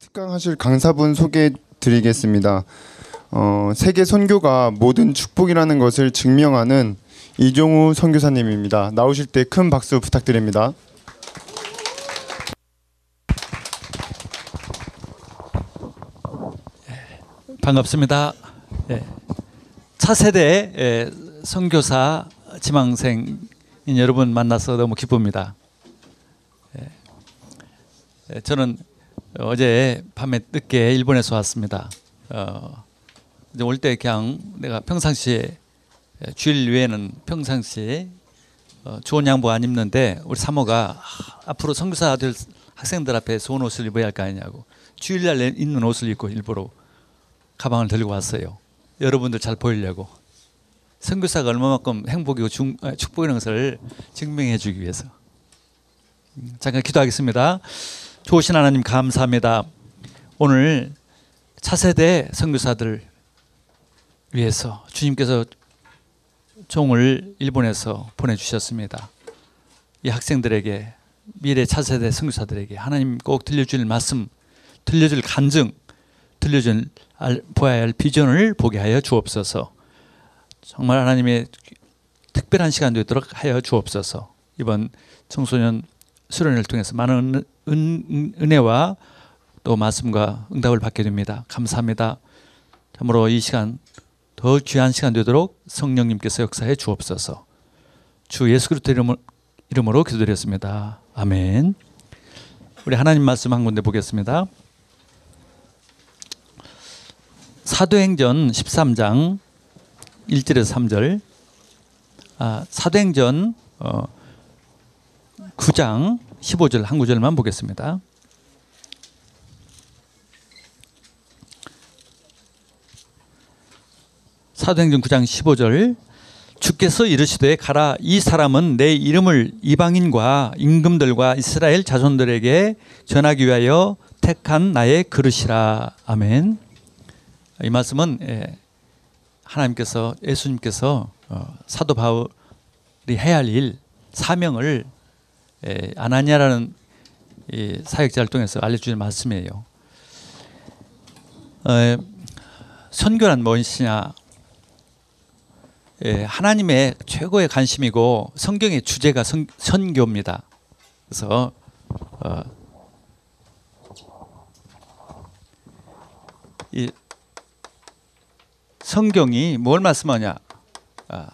특강하실 강사분 소개해 드리겠습니다. 어, 세계 선교가 모든 축복이라는 것을 증명하는 이종우 선교사님입니다. 나오실 때 큰 박수 부탁드립니다. 반갑습니다. 예. 차세대 예, 선교사 지망생인 여러분 만나서 너무 기쁩니다. 예. 예, 저는 어제 밤에 늦게 일본에서 왔습니다. 어, 올때 그냥 내가 평상시에 예, 주일 외에는 평상시에 어, 좋은 양복 안 입는데 우리 사모가 아, 앞으로 선교사 들 학생들 앞에 좋은 옷을 입어야 할 거 아니냐고 주일날 입는 옷을 입고 일부러 가방을 들고 왔어요. 여러분들 잘 보이려고. 선교사가 얼마만큼 행복이고 중, 아, 축복이라는 것을 증명해 주기 위해서. 음, 잠깐 기도하겠습니다. 좋으신 하나님 감사합니다. 오늘 차세대 선교사들 위해서 주님께서 종을 일본에서 보내주셨습니다. 이 학생들에게 미래 차세대 선교사들에게 하나님 꼭 들려줄 말씀, 들려줄 간증, 들려줄 보아야 할 비전을 보게 하여 주옵소서. 정말 하나님의 특별한 시간 되도록 하여 주옵소서. 이번 청소년 수련을 통해서 많은 은, 은 혜와 또 말씀과 응답을 받게 됩니다. 감사합니다. 참으로 이 시간 더 귀한 시간 되도록 성령님께서 역사해 주옵소서. 주 예수 그리스도 이름으로, 이름으로 기도드렸습니다. 아멘. 우리 하나님 말씀 한 군데 보겠습니다. 사도행전 13장 1절에서 3절 아, 사도행전 어, 9장 15절 한 구절만 보겠습니다. 사도행전 9장 15절 주께서 이르시되 가라 이 사람은 내 이름을 이방인과 임금들과 이스라엘 자손들에게 전하기 위하여 택한 나의 그릇이라 아멘. 이 말씀은 예, 하나님께서 예수님께서 어, 사도 바울이 해야 할 일 사명을 예, 아나니아라는 사역자를 통해서 알려주는 말씀이에요. 어, 선교란 무엇이냐? 예, 하나님의 최고의 관심이고 성경의 주제가 선, 선교입니다. 그래서 어, 이 성경이 뭘 말씀하냐? 아,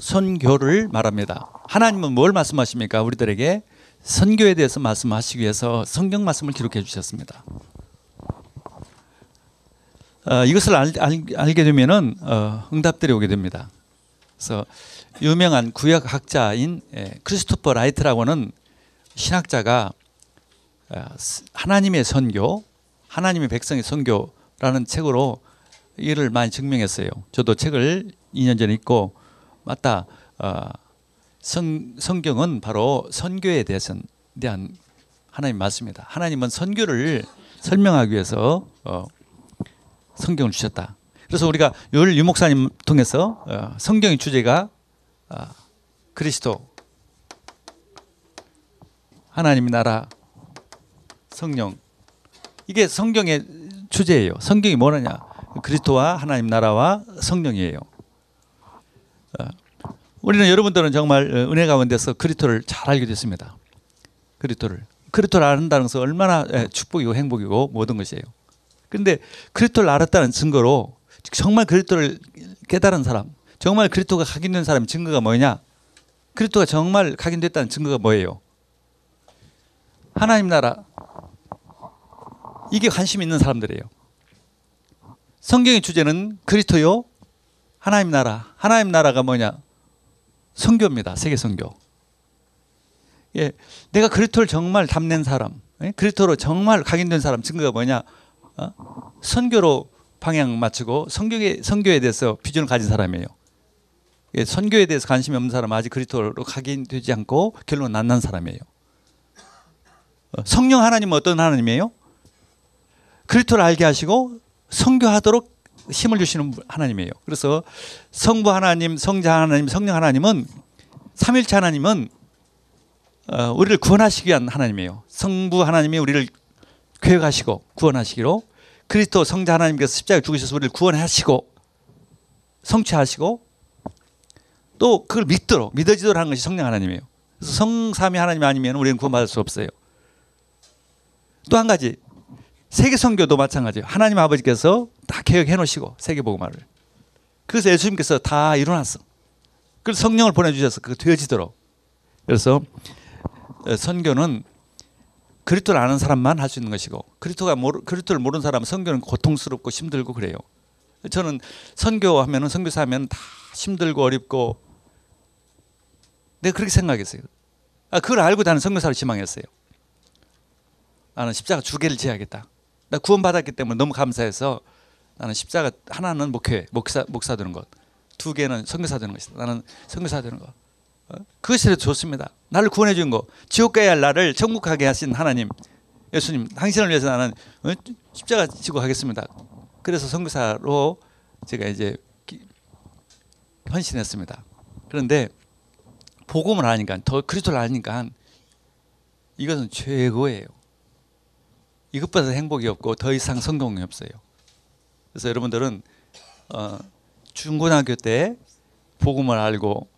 선교를 말합니다. 하나님은 뭘 말씀하십니까? 우리들에게 선교에 대해서 말씀하시기 위해서 성경 말씀을 기록해 주셨습니다. 어, 이것을 알, 알 게 되면은 어, 응답들이 오게 됩니다. 그래서 유명한 구약 학자인 예, 크리스토퍼 라이트라고는 신학자가 어, 하나님의 선교, 하나님의 백성의 선교라는 책으로 이를 많이 증명했어요. 저도 책을 2년 전에 읽고 맞다. 어, 성, 성경은 바로 선교에 대해서 대한 하나님 맞습니다. 하나님은 선교를 설명하기 위해서 어, 성경을 주셨다. 그래서 우리가 율 유목사님 통해서 어, 성경의 주제가 어, 그리스도 하나님 나라 성령 이게 성경의 주제예요. 성경이 뭐냐? 그리스도와 하나님 나라와 성령이에요. 어, 우리는 여러분들은 정말 어, 은혜 가운데서 그리스도를 잘 알게 됐습니다. 그리스도를 그리스도를 안다는 것은 얼마나 예, 축복이고 행복이고 모든 것이에요. 그런데 그리스도를 알았다는 증거로 정말 그리스도를 깨달은 사람, 정말 그리스도가 각인된 사람 증거가 뭐냐? 그리스도가 정말 각인됐다는 증거가 뭐예요? 하나님 나라 이게 관심 있는 사람들이에요. 성경의 주제는 그리스도요, 하나님 나라. 하나님 나라가 뭐냐? 성교입니다. 세계 성교. 예, 내가 그리스도를 정말 담낸 사람, 예? 그리스도로 정말 각인된 사람 증거가 뭐냐? 어? 선교로 방향 맞추고 성경의 성교에 대해서 비전을 가진 사람이에요. 예, 선교에 대해서 관심이 없는 사람은 아직 그리스도로 각인되지 않고 결론 안 난 사람이에요. 어, 성령 하나님은 어떤 하나님이에요? 그리스도를 알게 하시고 성교하도록 힘을 주시는 하나님이에요. 그래서 성부 하나님, 성자 하나님, 성령 하나님은 삼일체 하나님은 어, 우리를 구원하시기 위한 하나님이에요. 성부 하나님이 우리를 교육하시고 구원하시기로 그리스도 성자 하나님께서 십자가에 죽으셔서 우리를 구원하시고 성취하시고 또 그걸 믿도록 믿어지도록 하는 것이 성령 하나님이에요. 그래서 성삼위 하나님 아니면 우리는 구원받을 수 없어요. 또 한 가지 세계 선교도 마찬가지예요. 하나님 아버지께서 다 계획해 놓으시고 세계 복음화를. 그래서 예수님께서 다 이뤄놨어. 그래서 성령을 보내 주셔서 그거 되어지도록. 그래서 어, 선교는 그리스도를 아는 사람만 할 수 있는 것이고 그리스도가 모르, 그리스도를 모르는 사람은 선교는 고통스럽고 힘들고 그래요. 저는 선교하면은 선교사 하면 다 힘들고 어렵고 내가 그렇게 생각했어요. 아 그걸 알고 나는 선교사를 지망했어요. 나는 십자가 두 개를 지어야겠다. 나 구원받았기 때문에 너무 감사해서 나는 십자가 하나는 목회 목사 목사 되는 것, 두 개는 선교사 되는 것이다. 나는 선교사 되는 것. 어? 그것이 좋습니다. 나를 구원해 준 거, 지옥 가야 할 나를 천국 가게 하신 하나님, 예수님, 당신을 위해서 나는 어? 십자가 지고 가겠습니다. 그래서 선교사로 제가 이제 기- 헌신했습니다. 그런데 복음을 아니까 더 그리스도를 아니까 이것은 최고예요. 이것보다 행복이 없고 더 이상 성공이 없어요. 그래서 여러분들은 어, 중고등학교 때 복음을 알고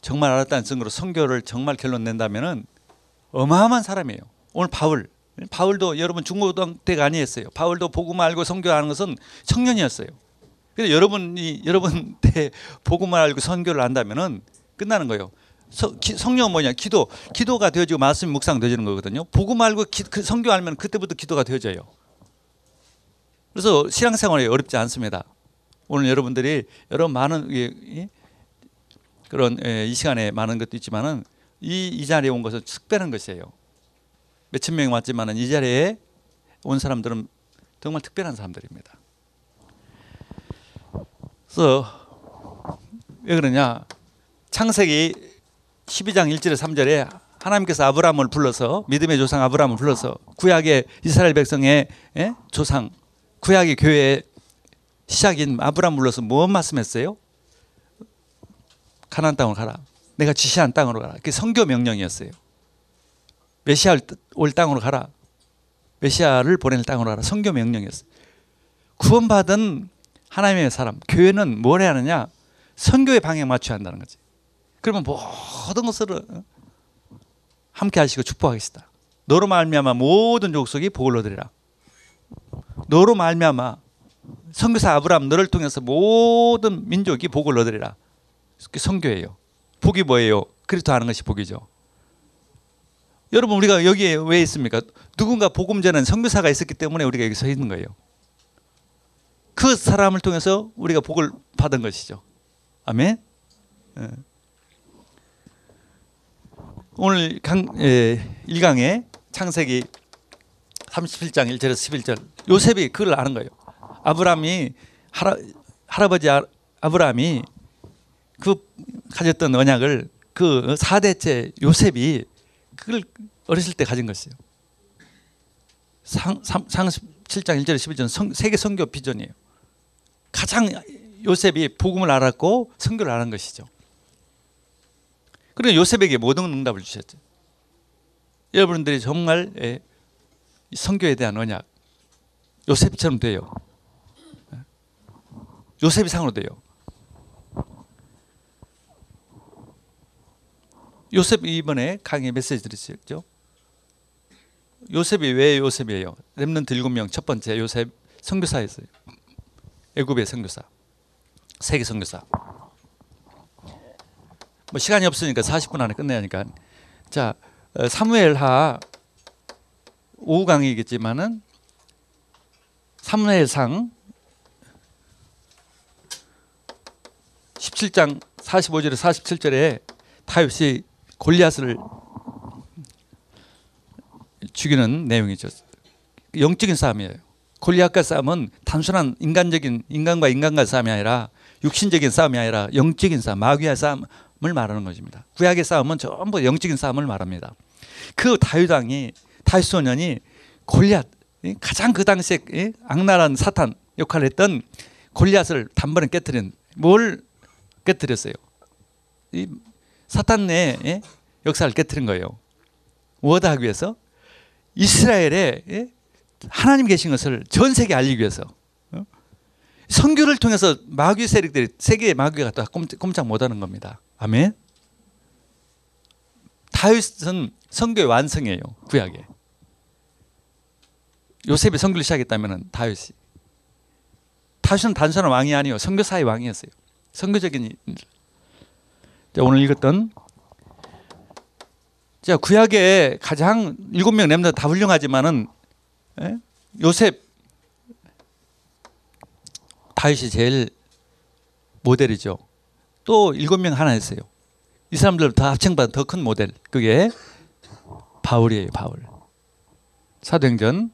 정말 알았다는 증거로 선교를 정말 결론 낸다면은 어마어마한 사람이에요. 오늘 바울 바울도 여러분 중고등학교 때가 아니었어요. 바울도 복음 알고 선교하는 것은 청년이었어요. 그래서 여러분이 여러분 때 복음을 알고 선교를 한다면은 끝나는 거예요. 성령은 뭐냐? 기도. 기도가 되어지고 말씀 묵상 되어지는 거거든요. 복음 알고 기, 그 성교 알면 그때부터 기도가 되어져요. 그래서 신앙생활이 어렵지 않습니다. 오늘 여러분들이 여러 많은 그런 예, 이 시간에 많은 것도 있지만은 이, 이 자리에 온 것은 특별한 것이에요. 몇천 명이 왔지만은 이 자리에 온 사람들은 정말 특별한 사람들입니다. 그래서 왜 그러냐? 창세기 12장 1절에 3절에 하나님께서 아브라함을 불러서 믿음의 조상 아브라함을 불러서 구약의 이스라엘 백성의 예? 조상 구약의 교회의 시작인 아브라함 불러서 무엇 말씀했어요? 가나안 땅으로 가라. 내가 지시한 땅으로 가라. 그게 성교 명령이었어요. 메시아 올 땅으로 가라. 메시아를 보낼 땅으로 가라. 성교 명령이었어요. 구원받은 하나님의 사람, 교회는 뭘 해야 하느냐? 선교의 방향 맞춰야 한다는 거지. 그러면 모든 것을 함께 하시고 축복하겠다. 너로 말미암아 모든 족속이 복을 얻으리라. 너로 말미암아 선교사 아브라함 너를 통해서 모든 민족이 복을 얻으리라. 선교예요. 복이 뭐예요? 그리스도 하는 것이 복이죠. 여러분 우리가 여기에 왜 있습니까? 누군가 복음 전한 선교사가 있었기 때문에 우리가 여기 서 있는 거예요. 그 사람을 통해서 우리가 복을 받은 것이죠. 아멘. 예. 오늘 강, 예, 1강에 창세기 37장 1절에서 11절 요셉이 그걸 아는 거예요. 아브라함이 할아, 할아버지 아, 아브라함이 그 가졌던 언약을 그 4대째 요셉이 그걸 어렸을 때 가진 것이에요. 상, 상, 37장 1절에 11절 성, 세계 선교 비전이에요. 가장 요셉이 복음을 알았고 선교를 알은 것이죠. 그리고 요셉에게 모든 응답을 주셨죠. 여러분들이 정말 예, 이 선교에 대한 언약 요셉처럼 돼요. 요셉이 상으로 돼요. 요셉 이번에 강의 메시지 드렸죠. 요셉이 왜 요셉이에요? 렘넌트 일곱 명첫 번째 요셉 선교사였어요. 애굽의 선교사, 세계 선교사. 뭐 시간이 없으니까 40분 안에 끝내야니까. 자, 어, 사무엘하 오후 강의겠지만은 사무엘상 17장 45절에 47절에 다윗이 골리앗을 죽이는 내용이죠. 영적인 싸움이에요. 골리앗과 싸움은 단순한 인간적인 인간과 인간과 싸움이 아니라 육신적인 싸움이 아니라 영적인 싸움, 마귀와 싸움 을 말하는 것입니다. 구약의 싸움은 전부 영적인 싸움을 말합니다. 그 다윗 왕이 다윗 소년이 골리앗 가장 그 당시에 악랄한 사탄 역할을 했던 골리앗을 단번에 깨뜨린 뭘 깨뜨렸어요? 이 사탄의 역사를 깨뜨린 거예요. 무엇 하기 위해서 이스라엘의 하나님 계신 것을 전 세계에 알리기 위해서 어? 선교를 통해서 마귀 세력들이 세계의 마귀가 또 꼼짝, 못하는 겁니다. 아멘. 다윗은 선교의 완성이에요. 구약에. 요셉이 선교를 시작했다면 다윗이. 다윗은 단순한 왕이 아니요 선교사의 왕이었어요. 선교적인 일. 자, 오늘 읽었던 자 구약에 가장 일곱 명 렘넌트 다 훌륭하지만은 예? 요셉 다윗이 제일 모델이죠. 또 일곱 명 하나 있어요. 이 사람들 다 합청받은 더 큰 모델. 그게 바울이에요. 바울. 사도행전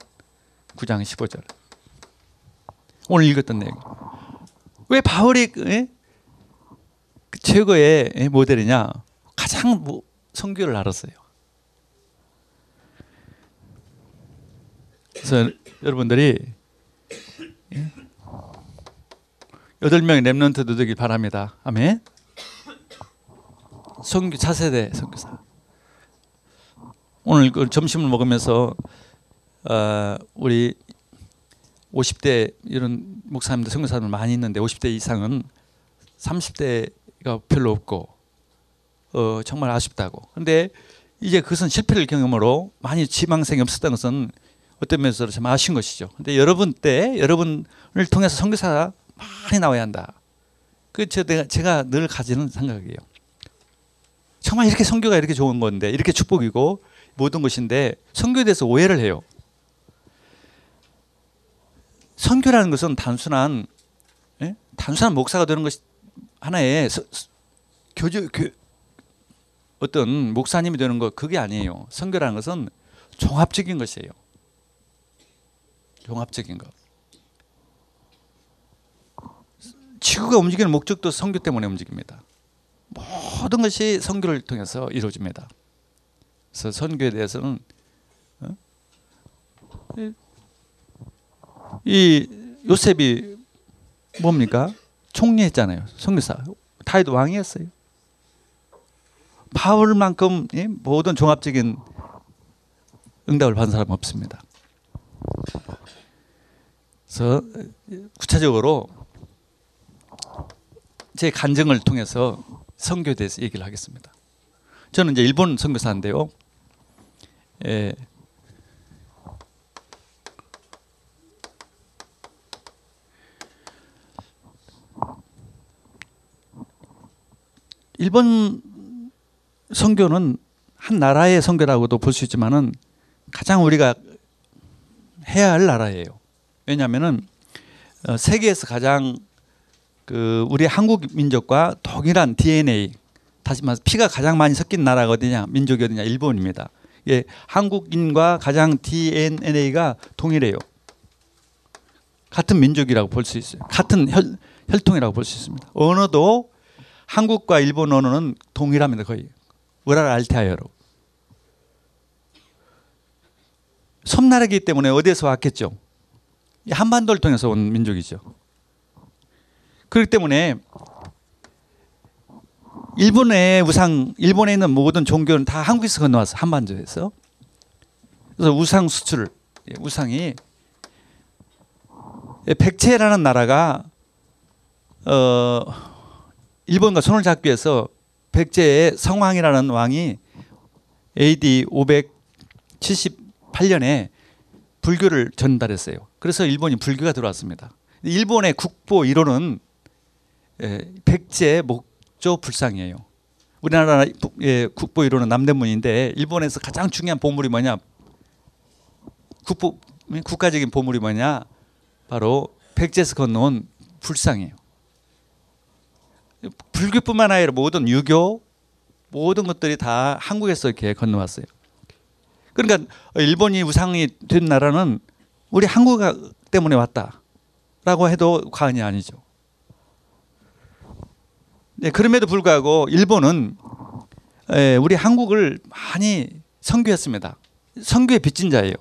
9장 15절. 오늘 읽었던 내용. 왜 바울이 예? 그 최고의 예, 모델이냐? 가장 뭐 성교를 알았어요. 그래서 여러분들이 예? 여덟 명의 렘넌트 되길 바랍니다. 아멘. 성교 차세대 선교사. 오늘 그 점심을 먹으면서 어, 우리 50대 이런 목사님들 선교사들 많이 있는데 50대 이상은 30대가 별로 없고 어, 정말 아쉽다고. 근데 이제 그것은 실패를 경험으로 많이 지망생이 없었다는 것은 어떤 면에서 참 아쉬운 것이죠. 근데 여러분 때 여러분을 통해서 선교사가 많이 나와야 한다. 그 제가 제가 늘 가지는 생각이에요. 정말 이렇게 선교가 이렇게 좋은 건데 이렇게 축복이고 모든 것인데 선교에 대해서 오해를 해요. 선교라는 것은 단순한 예? 단순한 목사가 되는 것이 하나의 서, 서, 교주 교, 어떤 목사님이 되는 것 그게 아니에요. 선교라는 것은 종합적인 것이에요. 종합적인 것. 지구가 움직이는 목적도 선교 때문에 움직입니다. 모든 것이 선교를 통해서 이루어집니다. 그래서 선교에 대해서는 어? 이 요셉이 뭡니까? 총리했잖아요. 선교사. 다윗 왕이었어요. 바울만큼 예? 모든 종합적인 응답을 받은 사람 없습니다. 그래서 구체적으로 제 간증을 통해서 선교에 대해서 얘기를 하겠습니다. 저는 이제 일본 선교사인데요. 예. 일본 선교는 한 나라의 선교라고도 볼 수 있지만은 가장 우리가 해야 할 나라예요. 왜냐하면은 어, 세계에서 가장 그 우리 한국 민족과 동일한 DNA 다시 말해서 피가 가장 많이 섞인 나라가 어디냐 민족이 어디냐 일본입니다. 예, 한국인과 가장 DNA가 동일해요. 같은 민족이라고 볼 수 있어요. 같은 혈, 혈통이라고 볼 수 있습니다. 언어도 한국과 일본 언어는 동일합니다. 거의 우라라 알타이어로. 섬나라이기 때문에 어디에서 왔겠죠? 한반도를 통해서 온 민족이죠. 그렇기 때문에 일본의 우상, 일본에 있는 모든 종교는 다 한국에서 건너왔어 한반도에서. 그래서 우상 수출, 예, 우상이 백제라는 나라가 어 일본과 손을 잡기 위해서 백제의 성왕이라는 왕이 AD 578년에 불교를 전달했어요. 그래서 일본이 불교가 들어왔습니다. 일본의 국보 1호는 백제 목조 불상이에요. 우리나라 예, 국보 1호는 남대문인데 일본에서 가장 중요한 보물이 뭐냐? 국보 국가적인 보물이 뭐냐? 바로 백제에서 건너온 불상이에요. 불교뿐만 아니라 모든 유교 모든 것들이 다 한국에서 이렇게 건너왔어요. 그러니까 일본이 우상이 된 나라는 우리 한국 때문에 왔다라고 해도 과언이 아니죠. 네, 그럼에도 불구하고 일본은 우리 한국을 많이 선교했습니다. 선교의 빚진 자예요.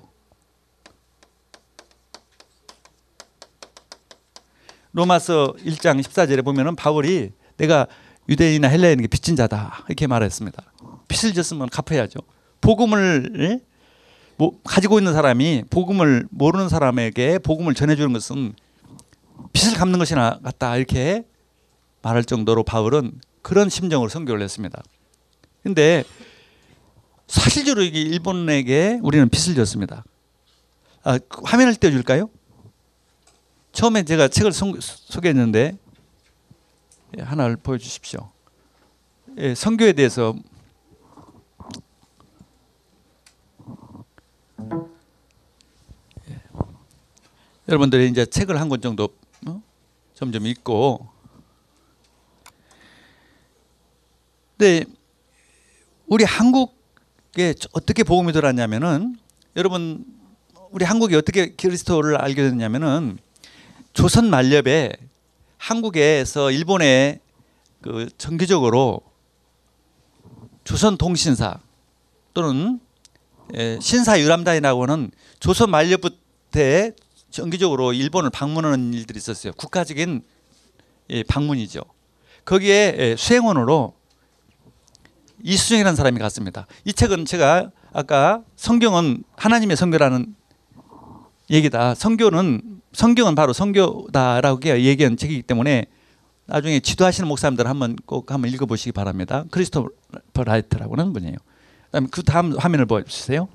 로마서 1장 14절에 보면은 바울이 내가 유대인이나 헬라인에게 빚진 자다 이렇게 말했습니다. 빚을 졌으면 갚아야죠. 복음을 뭐 가지고 있는 사람이 복음을 모르는 사람에게 복음을 전해주는 것은 빚을 갚는 것이나 같다 이렇게 말할 정도로 바울은 그런 심정으로 선교를 했습니다. 근데 사실적으로 일본에게 우리는 빚을 졌습니다. 아, 그 화면을 띄워줄까요? 처음에 제가 책을 송, 소개했는데 예, 하나를 보여주십시오. 예, 선교에 대해서 예. 여러분들이 이제 책을 한 권 정도 어? 점점 읽고 근데 우리 한국에 어떻게 복음이 들어왔냐면은 여러분 우리 한국이 어떻게 그리스도를 알게 됐냐면은 조선 말렵에 한국에서 일본에 그 정기적으로 조선 통신사 또는 에, 신사 유람단이라고 하는 조선 말엽부터 정기적으로 일본을 방문하는 일들이 있었어요. 국가적인 예, 방문이죠. 거기에 예, 수행원으로 이수정이라는 사람이 갔습니다. 이 책은 제가 아까 성경은 하나님의 선교라는 얘기다. 선교는 성경은 바로 선교다라고 얘기한 책이기 때문에 나중에 지도하시는 목사님들 한번 꼭 한번 읽어보시기 바랍니다. 크리스토퍼 라이트라고 하는 분이에요. 그다음 그 다음 화면을 보여주세요.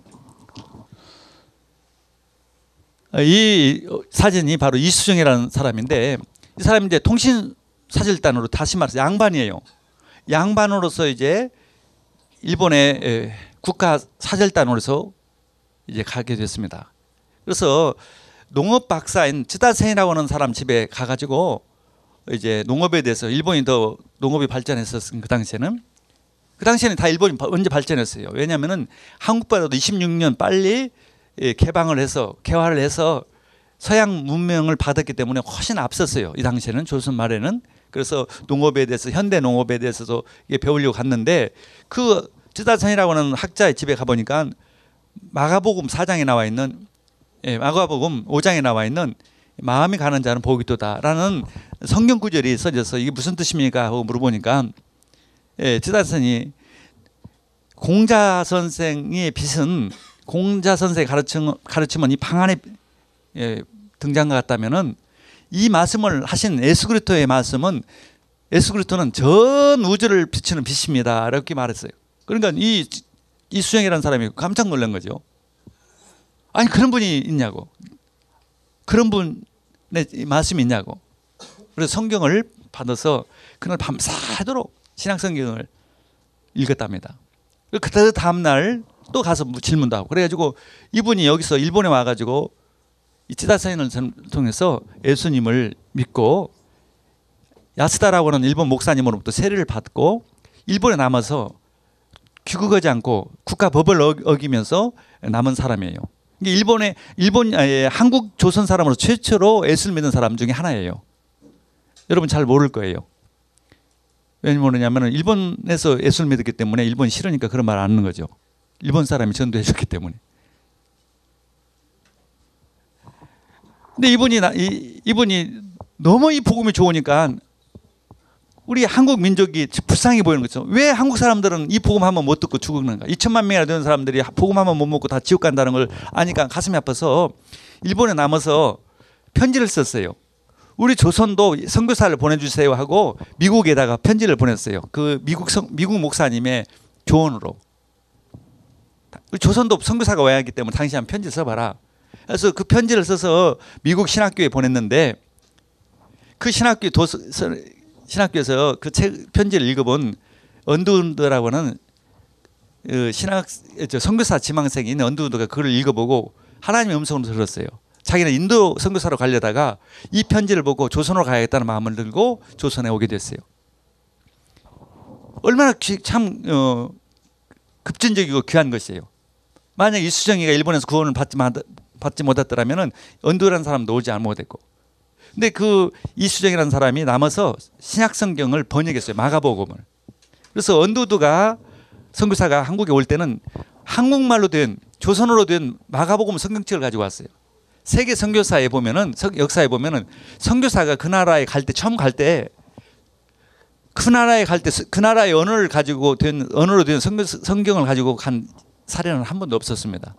이 사진이 바로 이수정이라는 사람인데 이 사람이 이제 통신 사절단으로 다시 말해서 양반이에요. 양반으로서 이제 일본의 국가 사절단으로서 이제 가게 됐습니다. 그래서 농업 박사인 쯔다센이라고 하는 사람 집에 가가지고 이제 농업에 대해서 일본이 더 농업이 발전했었은 그 당시에는 그 당시에는 다 일본이 먼저 발전했어요. 왜냐하면은 한국보다도 26년 빨리 예, 개방을 해서 개화를 해서 서양 문명을 받았기 때문에 훨씬 앞섰어요. 이 당시에는 조선 말에는 그래서 농업에 대해서 현대 농업에 대해서도 배우려고 갔는데 그 쯔다선이라고 하는 학자의 집에 가 보니까 마가복음 4장에 나와 있는 예, 마가복음 5장에 나와 있는 마음이 가는 자는 복이 있도다라는 성경 구절이 써져서 이게 무슨 뜻입니까 하고 물어보니까 예, 쯔다선이 공자 선생의 빛은 공자 선생 가르침 가르침은 이 방 안에 예, 등장과 같다면은 이 말씀을 하신 예수 그리스도의 말씀은 예수 그리스도는 전 우주를 비추는 빛입니다. 이렇게 말했어요. 그러니까 이 이수영이라는 사람이 깜짝 놀란 거죠. 아니 그런 분이 있냐고. 그런 분의 말씀이 있냐고. 그래서 성경을 받아서 그날 밤새도록 신약 성경을 읽었답니다. 그 다음 날 또 가서 질문도 하고 그래가지고 이분이 여기서 일본에 와가지고 이 찌다사인을 통해서 예수님을 믿고 야스다라고 하는 일본 목사님으로부터 세례를 받고 일본에 남아서 귀국하지 않고 국가 법을 어기면서 남은 사람이에요. 일본의 일본 아니, 한국 조선 사람으로 최초로 예수를 믿는 사람 중에 하나예요. 여러분 잘 모를 거예요. 왜 모르냐면 일본에서 예수를 믿었기 때문에 일본이 싫으니까 그런 말 안 하는 거죠. 일본 사람이 전도해 줬기 때문에. 근데 이분이 나, 이, 이분이 너무 이 복음이 좋으니까 우리 한국 민족이 불쌍해 보이는 거죠. 왜 한국 사람들은 이 복음 한번 못 듣고 죽는가? 2천만 명이나 되는 사람들이 복음 한번 못 먹고 다 지옥 간다는 걸 아니까 가슴이 아파서 일본에 남아서 편지를 썼어요. 우리 조선도 선교사를 보내주세요 하고 미국에다가 편지를 보냈어요. 그 미국 성, 미국 목사님의 조언으로. 조선도 선교사가 와야 하기 때문에 당신 한 편지 써봐라. 그래서 그 편지를 써서 미국 신학교에 보냈는데 그 신학교 도서 신학교에서 그 책 편지를 읽어본 언두운드라고는 그 신학 저 선교사 지망생인 언두운드가 그걸 읽어보고 하나님의 음성을 들었어요. 자기는 인도 선교사로 가려다가 이 편지를 보고 조선으로 가야겠다는 마음을 들고 조선에 오게 됐어요. 얼마나 참 어, 급진적이고 귀한 것이에요. 만약 이수정이가 일본에서 구원을 받지, 받지 못했더라면 언두라는 사람도 오지 못했고 근데 그 이수정이라는 사람이 남아서 신약 성경을 번역했어요. 마가복음을. 그래서 언두두가 선교사가 한국에 올 때는 한국말로 된 조선어로 된 마가복음 성경책을 가지고 왔어요. 세계 선교사에 보면은 역사에 보면은 선교사가 그 나라에 갈 때 처음 갈 때 그 나라에 갈 때 그 나라의 언어를 가지고 된 언어로 된 성경, 성경을 가지고 간 사례는 한 번도 없었습니다.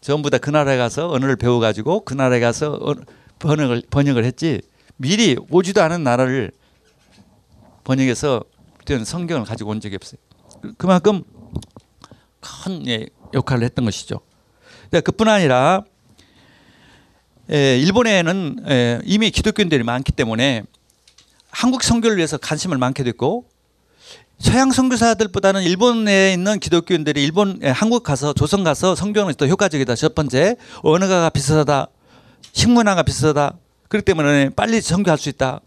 전부 다 그 나라에 가서 언어를 배워 가지고 그 나라에 가서 어- 번역을 번역을 했지 미리 오지도 않은 나라를 번역해서 그때는 성경을 가지고 온 적이 없어요. 그- 그만큼 큰 예, 역할을 했던 것이죠. 그러니까 그뿐 아니라 예, 일본에는 예, 이미 기독교인들이 많기 때문에 한국 선교를 위해서 관심을 많게 됐고 서양 선교사들보다는 일본에 있는 기독교인들이 일본 에, 한국 가서 조선 가서 성경은 더 효과적이다. 첫 번째 언어가 비슷하다. 식문화가 비슷하다. 그렇기 때문에 빨리 선교할 수 있다.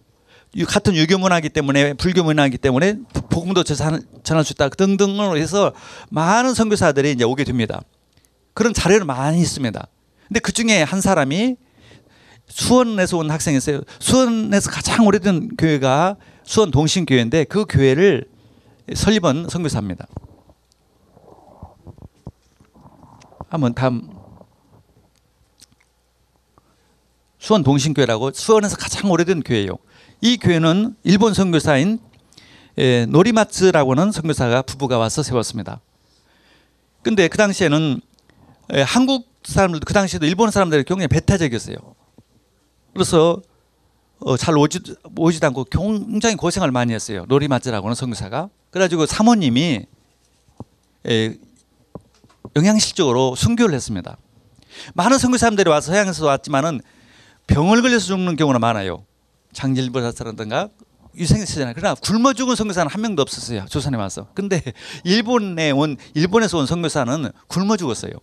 유- 같은 유교 문화이기 때문에 불교 문화이기 때문에 복음도 전할 수 있다. 등등으로 해서 많은 선교사들이 이제 오게 됩니다. 그런 자료는 많이 있습니다. 근데 그 중에 한 사람이 수원에서 온 학생이었어요. 수원에서 가장 오래된 교회가 수원 동신교회인데 그 교회를 설립한 선교사입니다. 한번 다음 수원 동신교회라고 수원에서 가장 오래된 교회예요. 이 교회는 일본 선교사인 에, 노리마츠라고 하는 선교사가 부부가 와서 세웠습니다. 근데 그 당시에는 에, 한국 사람들도 그 당시에도 일본 사람들이 굉장히 배타적이었어요. 그래서 어, 잘 오지, 오지도 않고 굉장히 고생을 많이 했어요. 노리마츠라고 하는 선교사가. 그래가지고 사모님이 에, 영양실적으로 순교를 했습니다. 많은 선교사람들이 와서 서양에서 왔지만은 병을 걸려서 죽는 경우가 많아요. 장질보살사라든가 유생시잖아요. 그러나 굶어 죽은 선교사는 한 명도 없었어요. 조선에 와서. 근데 일본에 온 일본에서 온 선교사는 굶어 죽었어요.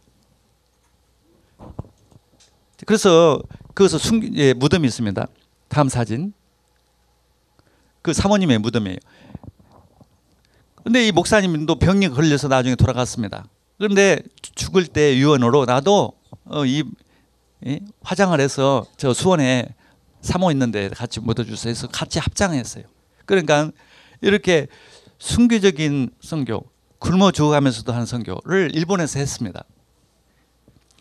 그래서 그것서 순 예, 무덤이 있습니다. 다음 사진. 그 사모님의 무덤이에요. 근데 이 목사님도 병이 걸려서 나중에 돌아갔습니다. 그런데 죽을 때 유언으로 나도 어, 이, 이 화장을 해서 저 수원에 사모 있는데 같이 묻어주세요 해서 같이 합장했어요. 그러니까 이렇게 순교적인 선교, 굶어 죽어가면서도 하는 선교를 일본에서 했습니다.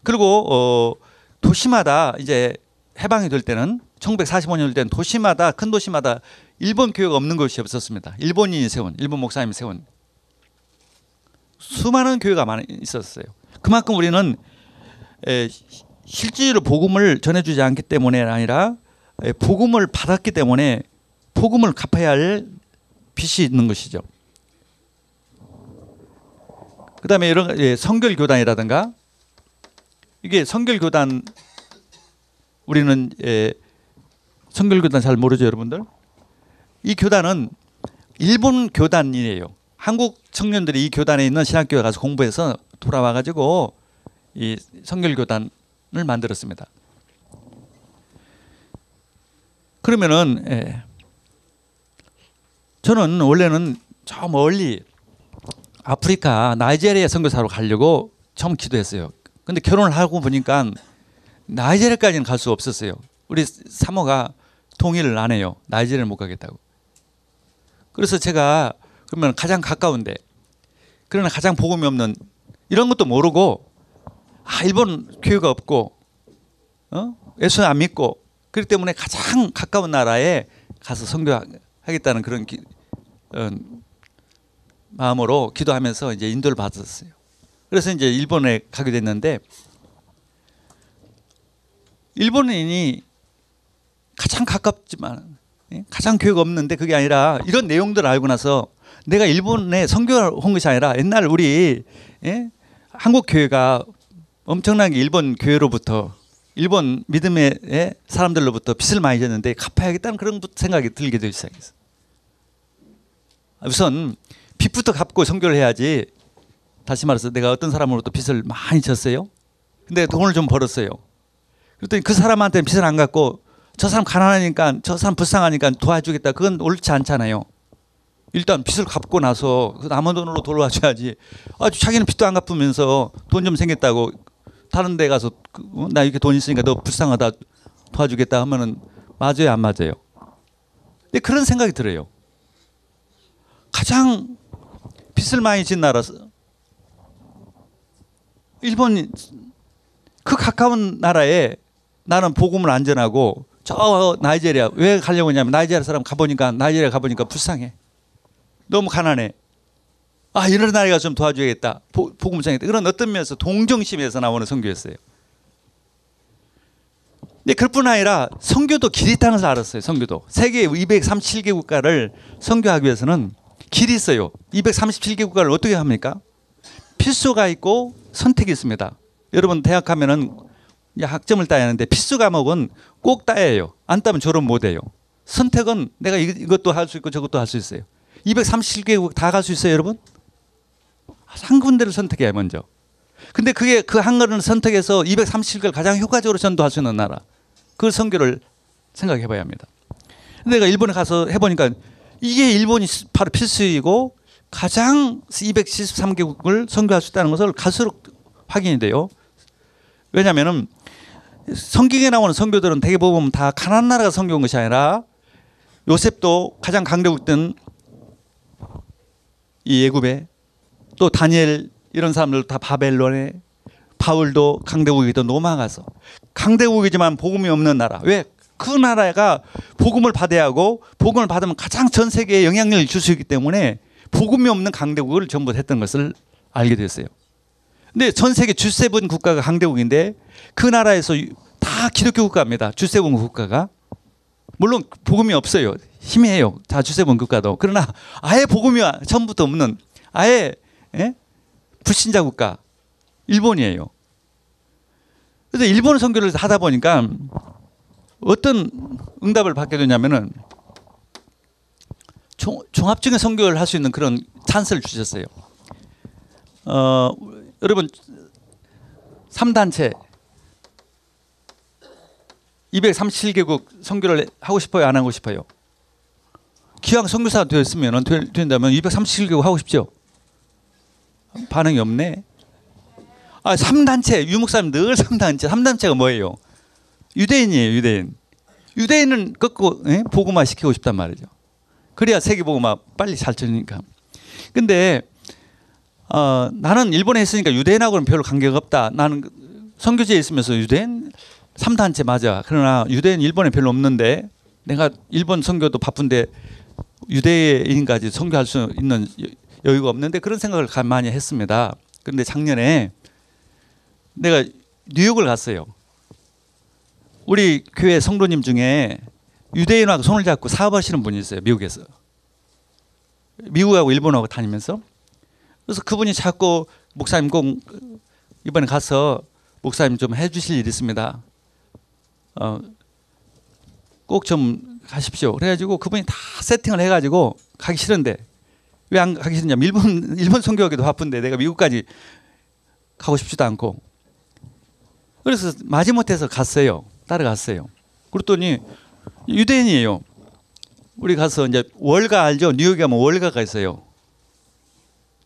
그리고 어, 도시마다 이제 해방이 될 때는 1945년 된 도시마다 큰 도시마다 일본 교회가 없는 곳이 없었습니다. 일본인이 세운 일본 목사님이 세운 수많은 교회가 많이 있었어요. 그만큼 우리는 에, 실제로 복음을 전해주지 않기 때문에 아니라 에, 복음을 받았기 때문에 복음을 갚아야 할 빚이 있는 것이죠. 그 다음에 이런 예, 성결 교단이라든가 이게 성결 교단 우리는 예, 성결 교단 잘 모르죠, 여러분들? 이 교단은 일본 교단이에요. 한국 청년들이 이 교단에 있는 신학교에 가서 공부해서 돌아와 가지고 이 성결 교단을 만들었습니다. 그러면은 예, 저는 원래는 저 멀리 아프리카 나이지리아 선교사로 가려고 처음 기도했어요. 근데 결혼을 하고 보니까 나이지리아까지는 갈 수 없었어요. 우리 사모가 동의를 안 해요. 나이지리아를 못 가겠다고. 그래서 제가 그러면 가장 가까운데 그러나 가장 복음이 없는 이런 것도 모르고 아 일본 교회가 없고 어 예수 안 믿고 그렇기 때문에 가장 가까운 나라에 가서 선교하겠다는 그런 기, 어, 마음으로 기도하면서 이제 인도를 받았어요. 그래서 이제 일본에 가게 됐는데 일본인이 가장 가깝지만 예? 가장 교회가 없는데 그게 아니라 이런 내용들을 알고 나서 내가 일본에 선교를 온 것이 아니라 옛날 우리 예? 한국 교회가 엄청나게 일본 교회로부터 일본 믿음의 예? 사람들로부터 빚을 많이 졌는데 갚아야겠다는 그런 생각이 들게 되기 시작했어. 우선 빚부터 갚고 선교를 해야지. 다시 말해서 내가 어떤 사람으로부터 빚을 많이 졌어요. 근데 돈을 좀 벌었어요. 그랬더니 그 사람한테 빚을 안 갚고 저 사람 가난하니까 저 사람 불쌍하니까 도와주겠다. 그건 옳지 않잖아요. 일단 빚을 갚고 나서 그 남은 돈으로 돌아와줘야지. 아주 자기는 빚도 안 갚으면서 돈 좀 생겼다고 다른 데 가서 그, 어, 나 이렇게 돈 있으니까 너 불쌍하다 도와주겠다 하면은 맞아요 안 맞아요? 근데 그런 생각이 들어요. 가장 빚을 많이 진 나라 일본 그 가까운 나라에 나는 복음을 안 전하고 저 나이지리아 왜 가려고 하냐면 나이지리아 사람 가보니까 나이지리아 가보니까 불쌍해. 너무 가난해. 아 이런 나라가 좀 도와줘야겠다. 보- 복음 전하겠다. 그런 어떤 면에서 동정심에서 나오는 선교였어요. 근데 그뿐 아니라 선교도 길이 있다는 것을 알았어요. 선교도 세계 237개 국가를 선교하기 위해서는 길이 있어요. 237개 국가를 어떻게 합니까? 필수가 있고 선택이 있습니다. 여러분 대학 가면은 학점을 따야 하는데 필수 과목은 꼭 따야 해요. 안 따면 졸업 못 해요. 선택은 내가 이- 이것도 할 수 있고 저것도 할 수 있어요. 237개국 다 갈 수 있어요, 여러분? 한 군데를 선택해야 먼저. 근데 그게 그한 군데를 선택해서 237개를 가장 효과적으로 전도할 수 있는 나라. 그 선교를 생각해 봐야 합니다. 내가 일본에 가서 해보니까 이게 일본이 바로 필수이고 가장 273개국을 선교할 수 있다는 것을 갈수록 확인이 돼요. 왜냐하면은 성경에 나오는 선교들은 대개 보면 다 가난한 나라가 선교한 것이 아니라 요셉도 가장 강대국된 이 애굽에 또 다니엘 이런 사람들 다 바벨론에 바울도 강대국이도 노마가서 강대국이지만 복음이 없는 나라 왜 그 나라가 복음을 받아야 하고 복음을 받으면 가장 전 세계에 영향력을 줄 수 있기 때문에 복음이 없는 강대국을 전부 했던 것을 알게 됐어요. 근데 전 세계 G7 국가가 강대국인데 그 나라에서 다 기독교 국가입니다. G7 국가가 물론 복음이 없어요. 희미해요. 다 G7 국가도 그러나 아예 복음이 처음부터 없는 아예 예? 불신자 국가 일본이에요. 그래서 일본 선교를 하다 보니까 어떤 응답을 받게 되냐면은 종, 종합적인 선교를 할 수 있는 그런 찬스를 주셨어요. 어, 여러분 3단체 237개국 선교를 하고 싶어요, 안 하고 싶어요? 기왕 선교사가 되었으면 된다면 237개국 하고 싶죠? 반응이 없네. 아, 3단체 유목사님 늘 3단체. 3단체가 뭐예요? 유대인이에요, 유대인. 유대인은 꺾고 예? 복음화 시키고 싶단 말이죠. 그래야 세계 복음화 빨리 잘 되니까. 근데 어, 나는 일본에 있으니까 유대인하고는 별로 관계가 없다. 나는 선교지에 있으면서 유대인 3단체 맞아. 그러나 유대인 일본에 별로 없는데 내가 일본 선교도 바쁜데 유대인까지 선교할 수 있는 여- 여유가 없는데 그런 생각을 가- 많이 했습니다. 그런데 작년에 내가 뉴욕을 갔어요. 우리 교회 성도님 중에 유대인하고 손을 잡고 사업하시는 분이 있어요. 미국에서. 미국하고 일본하고 다니면서 그래서 그분이 자꾸 목사님 꼭 이번에 가서 목사님 좀 해주실 일 있습니다. 어, 꼭 좀 가십시오. 그래가지고 그분이 다 세팅을 해가지고 가기 싫은데 왜안 싫냐면 일본 일본 선교하기도 바쁜데 내가 미국까지 가고 싶지도 않고 그래서 마지못해서 갔어요. 따라갔어요. 그랬더니 유대인이에요. 우리 가서 이제 월가 알죠? 뉴욕에 가면 월가가 있어요.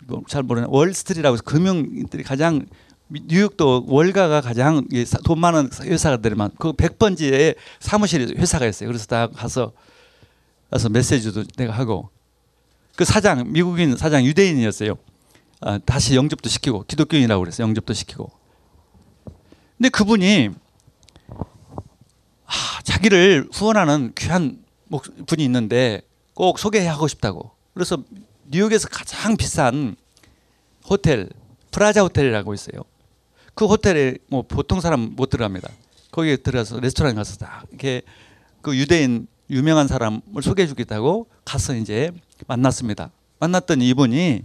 뭐 잘 모르는 월스트리트라고 해서 금융들이 가장 미- 뉴욕도 월가가 가장 이사돈 많은 회사들만 그 100번지에 사무실에 회사가 있어요. 그래서 다 가서 가서 메시지도 내가 하고 그 사장 미국인 사장 유대인이었어요. 아, 다시 영접도 시키고 기독교인이라고 그랬어요. 영접도 시키고. 근데 그분이 아, 자기를 후원하는 귀한 목- 분이 있는데 꼭 소개하고 싶다고. 그래서 뉴욕에서 가장 비싼 호텔 프라자 호텔이라고 있어요. 그 호텔에 뭐 보통 사람 못 들어갑니다. 거기에 들어가서 레스토랑 가서 딱 이렇게 그 유대인 유명한 사람을 소개해 주겠다고 가서 이제 만났습니다. 만났던 이분이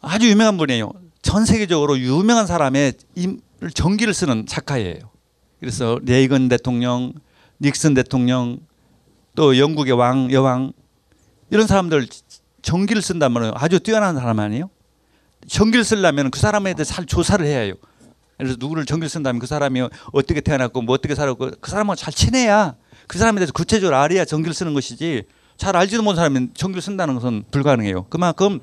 아주 유명한 분이에요. 전 세계적으로 유명한 사람의 임- 전기를 쓰는 작가예요. 그래서 레이건 대통령, 닉슨 대통령, 또 영국의 왕, 여왕 이런 사람들 전기를 쓴다면 아주 뛰어난 사람 아니에요? 전기를 쓰려면 그 사람에 대해서 잘 조사를 해야 해요. 그래서 누구를 전기를 쓴다면 그 사람이 어떻게 태어났고 뭐 어떻게 살았고 그 사람하고 잘 친해야 그 사람에 대해서 구체적으로 알아야 전기를 쓰는 것이지 잘 알지도 못하는 사람이 전기를 쓴다는 것은 불가능해요. 그만큼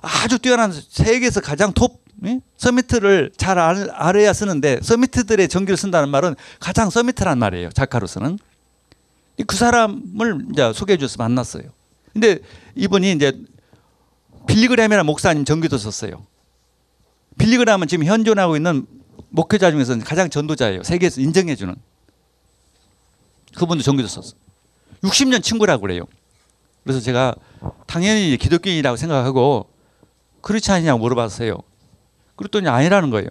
아주 뛰어난 세계에서 가장 톱 예? 서미트를 잘 알, 알아야 쓰는데 서미트들의 전기를 쓴다는 말은 가장 서미트란 말이에요. 작가로서는 그 사람을 이제 소개해 줘서 만났어요. 근데 이분이 이제 빌리그램이라는 목사님 전기도 썼어요. 빌리그램은 지금 현존하고 있는 목회자 중에서는 가장 전도자예요. 세계에서 인정해 주는. 그분도 전기도 썼어. 60년 친구라고 그래요. 그래서 제가 당연히 기독교인이라고 생각하고 그렇지 않냐고 물어봤어요. 그랬더니 아니라는 거예요.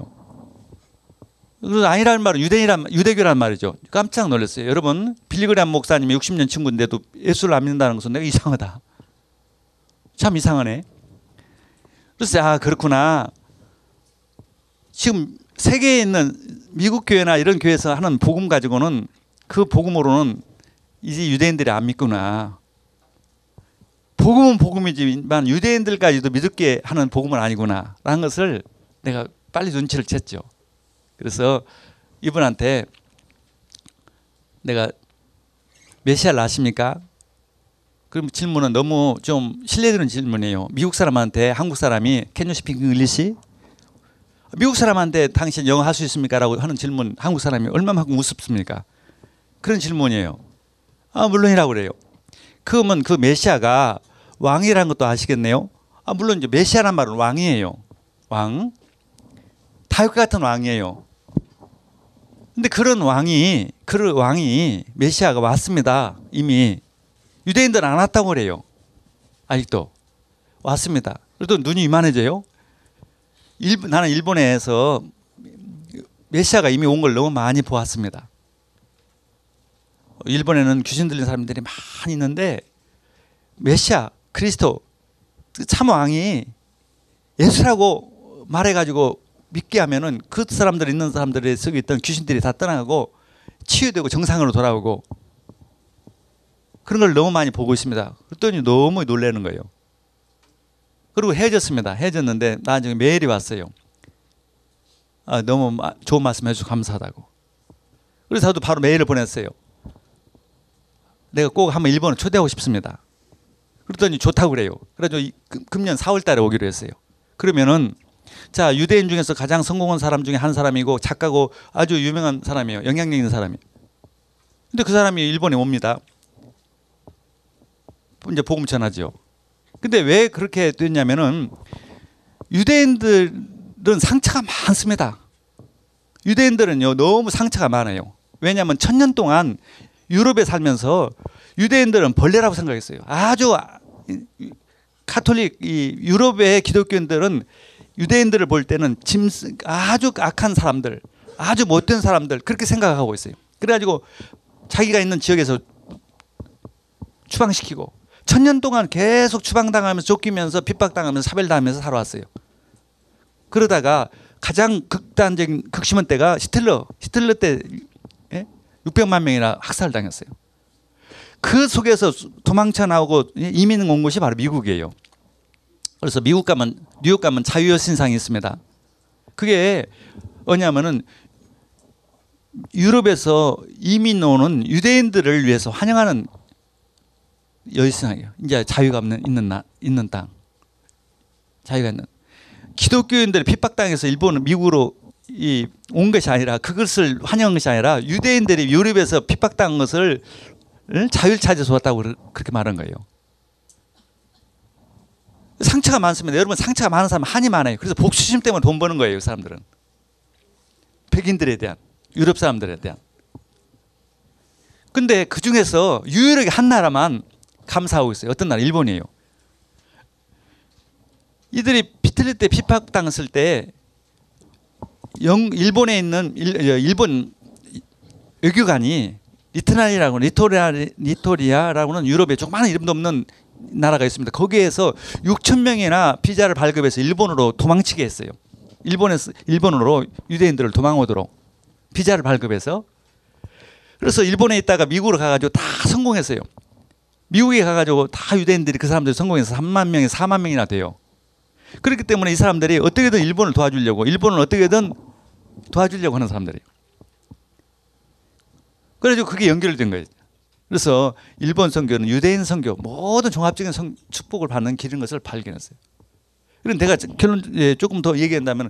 그래서 아니라는 말은 유대인이란 유대교란 말이죠. 깜짝 놀랐어요. 여러분 빌리그람 목사님이 60년 친구인데도 예수를 안 믿는다는 것은 내가 이상하다. 참 이상하네. 그래서 아 그렇구나. 지금 세계에 있는 미국 교회나 이런 교회에서 하는 복음 가지고는 그 복음으로는 이제 유대인들이 안 믿구나. 복음은 복음이지만 유대인들까지도 믿게 하는 복음은 아니구나라는 것을 내가 빨리 눈치를 챘죠. 그래서 이분한테 내가 메시아를 아십니까? 그럼 질문은 너무 좀 신뢰되는 질문이에요. 미국 사람한테 한국 사람이 you speak English? 미국 사람한테 당신 영어 할 수 있습니까?라고 하는 질문 한국 사람이 얼마만큼 우습습니까? 그런 질문이에요. 아 물론이라고 그래요. 그러면 그 메시아가 왕이라는 것도 아시겠네요. 아 물론 이제 메시아란 말은 왕이에요. 왕. 다윗 같은 왕이에요. 근데 그런 왕이 그런 왕이 메시아가 왔습니다. 이미 유대인들은 안 왔다고 그래요. 아직도 왔습니다. 그래도 눈이 이만해져요. 일본, 나는 일본에서 메시아가 이미 온 걸 너무 많이 보았습니다. 일본에는 귀신 들린 사람들이 많이 있는데 메시아 그리스도 참 왕이 예수라고 말해가지고 믿게 하면은 그 사람들 있는 사람들의 속에 있던 귀신들이 다 떠나가고 치유되고 정상으로 돌아오고 그런 걸 너무 많이 보고 있습니다. 그랬더니 너무 놀라는 거예요. 그리고 헤어졌습니다. 헤어졌는데 나중에 메일이 왔어요. 아, 너무 마- 좋은 말씀 해주셔서 감사하다고. 그래서 저도 바로 메일을 보냈어요. 내가 꼭 한번 일본에 초대하고 싶습니다. 그랬더니 좋다고 그래요. 그래서 금년 4월 달에 오기로 했어요. 그러면은 자 유대인 중에서 가장 성공한 사람 중에 한 사람이고 작가고 아주 유명한 사람이에요. 영향력 있는 사람이. 근데 그 사람이 일본에 옵니다. 이제 복음 전하죠. 근데 왜 그렇게 됐냐면은 유대인들은 상처가 많습니다. 유대인들은요 너무 상처가 많아요. 왜냐하면 천년 동안 유럽에 살면서 유대인들은 벌레라고 생각했어요. 아주 아- 카톨릭 이 유럽의 기독교인들은 유대인들을 볼 때는 짐 아주 악한 사람들, 아주 못된 사람들 그렇게 생각하고 있어요. 그래가지고 자기가 있는 지역에서 추방시키고 천년 동안 계속 추방당하면서 쫓기면서 핍박당하면서 사별당하면서 살아왔어요. 그러다가 가장 극단적인 극심한 때가 히틀러 히틀러 때 예? 600만 명이나 학살당했어요. 그 속에서 도망쳐 나오고 이민 온 곳이 바로 미국이에요. 그래서 미국 가면 뉴욕 가면 자유의 신상이 있습니다. 그게 뭐냐면은 유럽에서 이민 오는 유대인들을 위해서 환영하는 여신상이에요. 이제 자유가 없는 있는 나, 있는 땅. 자유가 있는 기독교인들이 핍박당해서 일본 미국으로 이 온 것이 아니라 그것을 환영한 것이 아니라 유대인들이 유럽에서 핍박당한 것을 자유를 찾아서 왔다고 그렇게 말한 거예요. 상처가 많습니다. 여러분 상처가 많은 사람 한이 많아요. 그래서 복수심 때문에 돈 버는 거예요. 그 사람들은 백인들에 대한 유럽 사람들에 대한. 근데 그 중에서 유일하게 한 나라만 감사하고 있어요. 어떤 나라? 일본이에요. 이들이 히틀러 때 핍박당했을 때 영, 일본에 있는 일, 어, 일본 외교관이 리트나리라고 리투아니아 리투아니아라고는 유럽에 조그마한 이름도 없는 나라가 있습니다. 거기에서 6천 명이나 비자를 발급해서 일본으로 도망치게 했어요. 일본에서 일본으로 유대인들을 도망오도록 비자를 발급해서 그래서 일본에 있다가 미국으로 가가지고 다 성공했어요. 미국에 가가지고 다 유대인들이 그 사람들이 성공해서 3만 명에 4만 명이나 돼요. 그렇기 때문에 이 사람들이 어떻게든 일본을 도와주려고 일본을 어떻게든 도와주려고 하는 사람들이에요. 그래서 그게 연결된 거예요. 그래서 일본 선교는 유대인 선교 모든 종합적인 성, 축복을 받는 길인 것을 발견했어요. 그럼 내가 결론 예, 조금 더 얘기한다면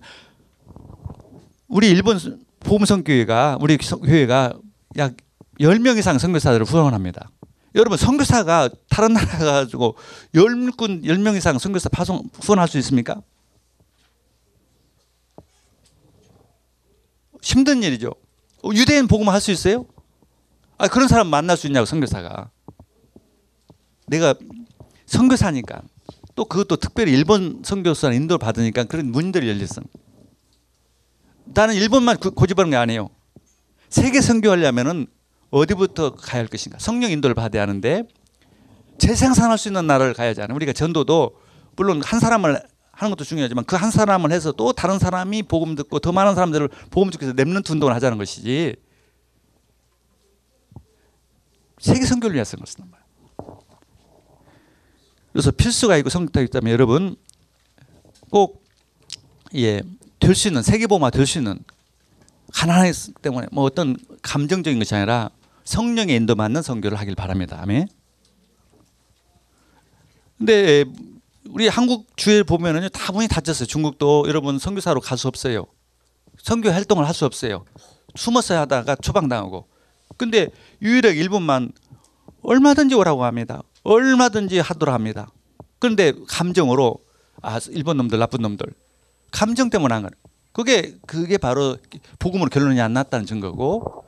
우리 일본 보험 선교회가 우리 교회가 약 10명 이상 선교사들을 후원합니다. 여러분 선교사가 다른 나라 가지고 10군 10명 이상 선교사 파송 후원할 수 있습니까? 힘든 일이죠. 어, 유대인 복음 할 수 있어요? 아 그런 사람 만날 수 있냐고 선교사가. 내가 선교사니까 또 그것도 특별히 일본 선교사 인도를 받으니까 그런 문들이 열렸어. 나는 일본만 그- 고집하는 게 아니에요. 세계 선교하려면은 어디부터 가야 할 것인가? 성령 인도를 받아야 하는데 재생산할 수 있는 나라를 가야지 않아요. 우리가 전도도 물론 한 사람을 하는 것도 중요하지만 그 한 사람을 해서 또 다른 사람이 복음 듣고 더 많은 사람들을 복음 듣기 위해서 랩런트 운동을 하자는 것이지 세계 선교를 위해서 그런 것은 말이에요. 그래서 필수가 있고 성격이 있다면 여러분 꼭 예, 될 수 있는 세계보마 될 수 있는 가난하기 때문에 뭐 어떤 감정적인 것이 아니라 성령의 인도 맞는 선교를 하길 바랍니다. 아멘. 근데 우리 한국 주에 보면은요 다 문이 닫혔어요. 중국도 여러분 선교사로 갈 수 없어요. 선교 활동을 할 수 없어요. 숨어서 하다가 추방당하고. 근데 유일하게 일본만 얼마든지 오라고 합니다. 얼마든지 하도록 합니다. 그런데 감정으로 아 일본 놈들 나쁜 놈들 감정 때문에 한 거예요. 그게 그게 바로 복음으로 결론이 안 났다는 증거고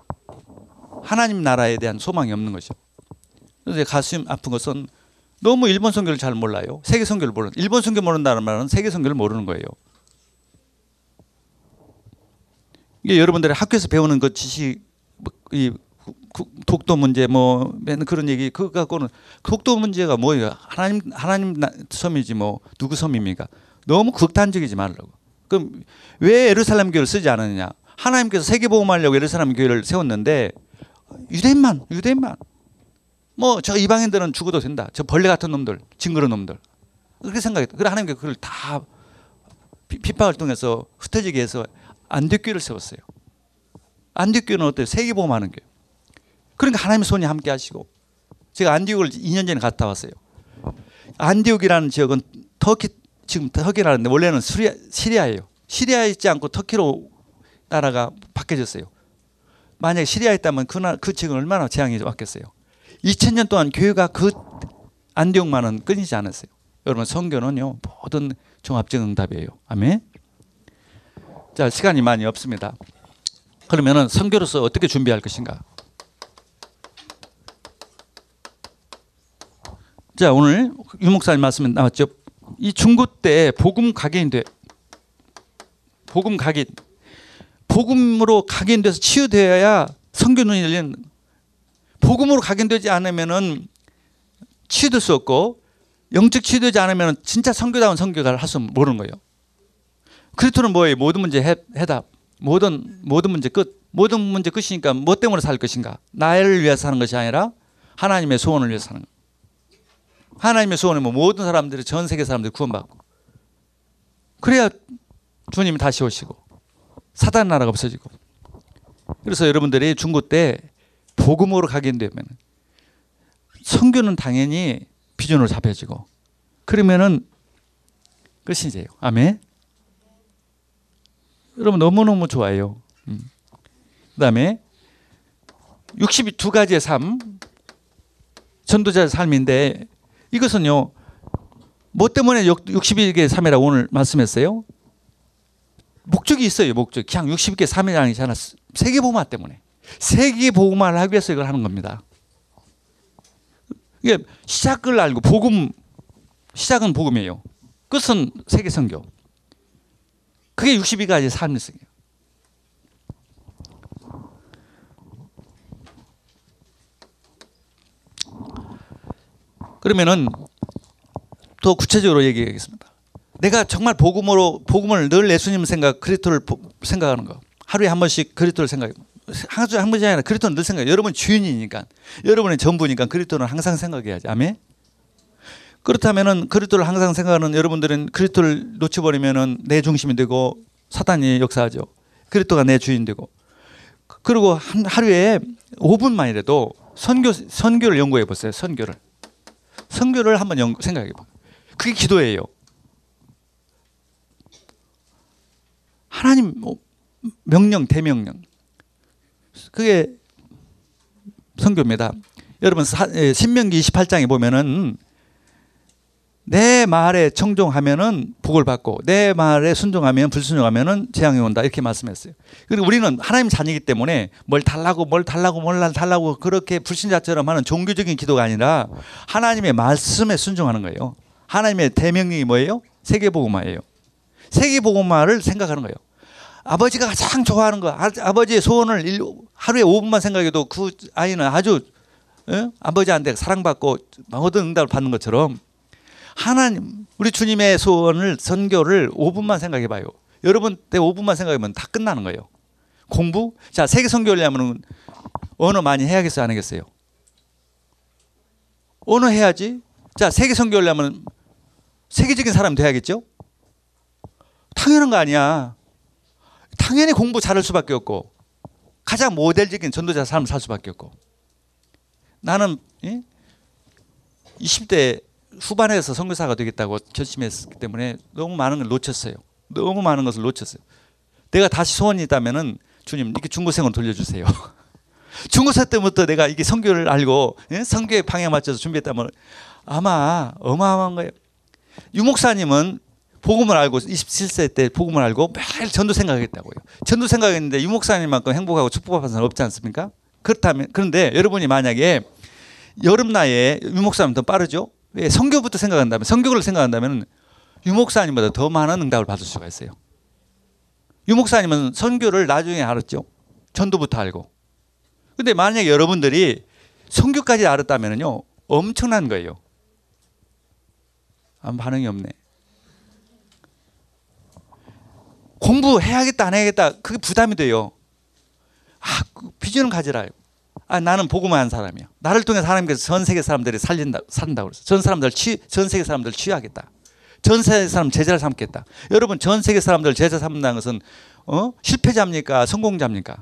하나님 나라에 대한 소망이 없는 거죠. 그래서 가슴 아픈 것은 너무 일본 선교를 잘 몰라요. 세계 선교를 모르는. 일본 선교 모른다는 말은 세계 선교를 모르는 거예요. 이게 여러분들이 학교에서 배우는 그 지식 뭐, 이 독도 문제 뭐 맨 그런 얘기 그거 갖고는 독도 문제가 뭐예요? 하나님 하나님 나- 섬이지 뭐 누구 섬입니까? 너무 극단적이지 말라고. 그럼 왜 예루살렘 교회를 쓰지 않았느냐? 하나님께서 세계 보험하려고 예루살렘 교회를 세웠는데 유대인만 유대인만 뭐 저 이방인들은 죽어도 된다. 저 벌레 같은 놈들, 징그러운 놈들. 그렇게 생각했다. 그래 하나님께서 그걸 다 비- 핍박을 통해서 흩어지게 해서 안디교회를 세웠어요. 안디교회는 어때요? 세계 보험 하는 교회. 그러니까 하나님의 손이 함께 하시고 제가 안디옥을 2년 전에 갔다 왔어요. 안디옥이라는 지역은 터키 지금 터키라는데 원래는 시리아, 시리아예요. 시리아에 있지 않고 터키로 나라가 바뀌어졌어요. 만약에 시리아에 있다면 그날 그 지역은 얼마나 재앙이 왔겠어요. 2000년 동안 교회가 그 안디옥만은 끊이지 않았어요. 여러분 성교는요 모든 종합적 응답이에요. 아멘. 자 시간이 많이 없습니다. 그러면은 선교로서 어떻게 준비할 것인가? 자 오늘 유 목사님 말씀 나왔죠. 이 중고 때 복음 각인돼 복음 각인 복음으로 각인돼서 치유되어야 선교 눈이 열리는 복음으로 각인되지 않으면은 치유될 수 없고 영적 치유되지 않으면 진짜 선교다운 선교가 할수 모르는 거예요. 그리스도는 뭐예요? 모든 문제 해, 해답. 모든 모든 문제 끝. 모든 문제 끝이니까 뭐 때문에 살 것인가? 나를 위해서 사는 것이 아니라 하나님의 소원을 위해서 사는 거. 하나님의 소원은 뭐 모든 사람들이 전 세계 사람들이 구원받고 그래야 주님이 다시 오시고 사단 나라가 없어지고 그래서 여러분들이 중고 때 복음으로 각인되면 선교는 당연히 비전으로 잡혀지고 그러면은 끝이제요. 아멘. 여러분 너무너무 좋아요. 음. 그다음에 62가지의 삶 전도자의 삶인데 이것은요. 뭐 때문에 62개의 삶이라고 오늘 말씀했어요? 목적이 있어요. 목적. 그냥 60개 삶이라는 게 아니라 세계 보마 때문에. 세계 보고만을 하기 위해서 이걸 하는 겁니다. 이게 시작을 알고 복음 시작은 복음이에요. 끝은 세계 선교. 그게 62가지 삶의 성이에요. 그러면은 더 구체적으로 얘기하겠습니다. 내가 정말 복음으로 복음을 늘 예수님 생각, 그리스도를 보- 생각하는 거. 하루에 한 번씩 그리스도를 생각해. 하루에 한 번이 아니라 그리스도는 늘 생각해. 여러분 주인이니까. 여러분의 전부니까 그리스도는 항상 생각해야지. 아멘. 그렇다면은 그리스도를 항상 생각하는 여러분들은 그리스도를 놓쳐버리면은 내 중심이 되고 사단이 역사하죠. 그리스도가 내 주인 되고. 그리고 한 하루에 5분만이라도 선교 선교를 연구해 보세요. 선교를. 선교를 한번 연, 생각해 봐. 그게 기도예요. 하나님 뭐 명령 대명령. 그게 선교입니다. 여러분 사, 예, 신명기 28장에 보면은 내 말에 청종하면은 복을 받고 내 말에 순종하면 불순종하면은 재앙이 온다 이렇게 말씀했어요. 그리고 우리는 하나님 자녀이기 때문에 뭘 달라고 뭘 달라고 뭘 달라고 그렇게 불신자처럼 하는 종교적인 기도가 아니라 하나님의 말씀에 순종하는 거예요. 하나님의 대명령이 뭐예요? 세계복음화예요. 세계복음화를 생각하는 거예요. 아버지가 가장 좋아하는 거, 아, 아버지의 소원을 일- 하루에 5분만 생각해도 그 아이는 아주 어? 아버지한테 사랑받고 모든 응답을 받는 것처럼 하나님 우리 주님의 소원을 선교를 5분만 생각해 봐요. 여러분 때 5분만 생각하면 다 끝나는 거예요. 공부? 자, 세계 선교하려면 언어 많이 해야겠어요, 안 하겠어요? 언어 해야지. 자, 세계 선교하려면 세계적인 사람 돼야겠죠? 당연한 거 아니야. 당연히 공부 잘할 수밖에 없고 가장 모델적인 전도자 삶을 살 수밖에 없고 나는 예? 20대 후반에서 선교사가 되겠다고 결심했기 때문에 너무 많은 걸 놓쳤어요. 너무 많은 것을 놓쳤어요. 내가 다시 소원이 있다면은 주님 이렇게 중고생으로 돌려주세요. 중고생 때부터 내가 이게 성교를 알고 예? 성교의 방향 맞춰서 준비했다면 아마 어마어마한 거예요. 유 목사님은 복음을 알고 27세 때 복음을 알고 매일 전도 생각했다고요. 전도 생각했는데 유 목사님만큼 행복하고 축복받은 사람 없지 않습니까? 그렇다면 그런데 여러분이 만약에 여름 나이에 유 목사님 더 빠르죠? 왜 성교부터 생각한다면 성교를 생각한다면 유 목사님보다 더 많은 응답을 받을 수가 있어요. 유 목사님은 선교를 나중에 알았죠. 전도부터 알고. 근데 만약에 여러분들이 선교까지 알았다면요 엄청난 거예요. 아무 반응이 없네. 공부해야겠다 안 해야겠다 그게 부담이 돼요. 아, 그 비전을 가지라. 아, 나는 복음한 사람이야. 나를 통해 하나님께서 전 세계 사람들이 살린다, 산다고 그랬어. 전 사람들 취, 전 세계 사람들 취하겠다. 전 세계 사람 제자를 삼겠다. 여러분, 전 세계 사람들 제자 삼는다는 것은 어? 실패자입니까? 성공자입니까?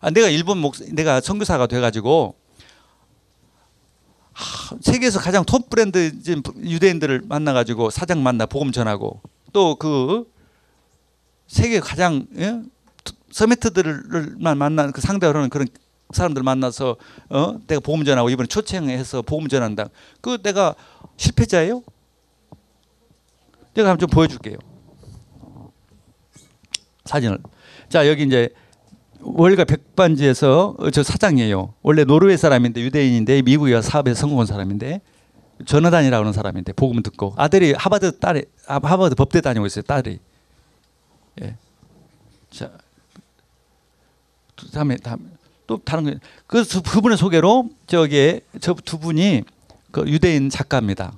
아, 내가 일본 목, 내가 선교사가 돼 가지고 하, 세계에서 가장 톱 브랜드 유대인들을 만나 가지고 사장 만나 복음 전하고 또 그 세계 가장 예? 서미트들만 만난 그 상대로 하는 그런 사람들 만나서 어 내가 복음 전하고 이번에 초청해서 복음 전한다. 그 내가 실패자예요? 내가 한번 좀 보여줄게요. 사진을. 자 여기 이제 월가 백반지에서 어, 저 사장이에요. 원래 노르웨이 사람인데 유대인인데 미국에 사업에 성공한 사람인데 전화단이라고 하는 사람인데 복음 듣고 아들이 하버드 딸이 아, 하버드 법대 다니고 있어요. 딸이. 예. 자. 그 다음에 다음 또 다른 거. 그 두- 그 분의 소개로 저기에 저 두 분이 그 유대인 작가입니다.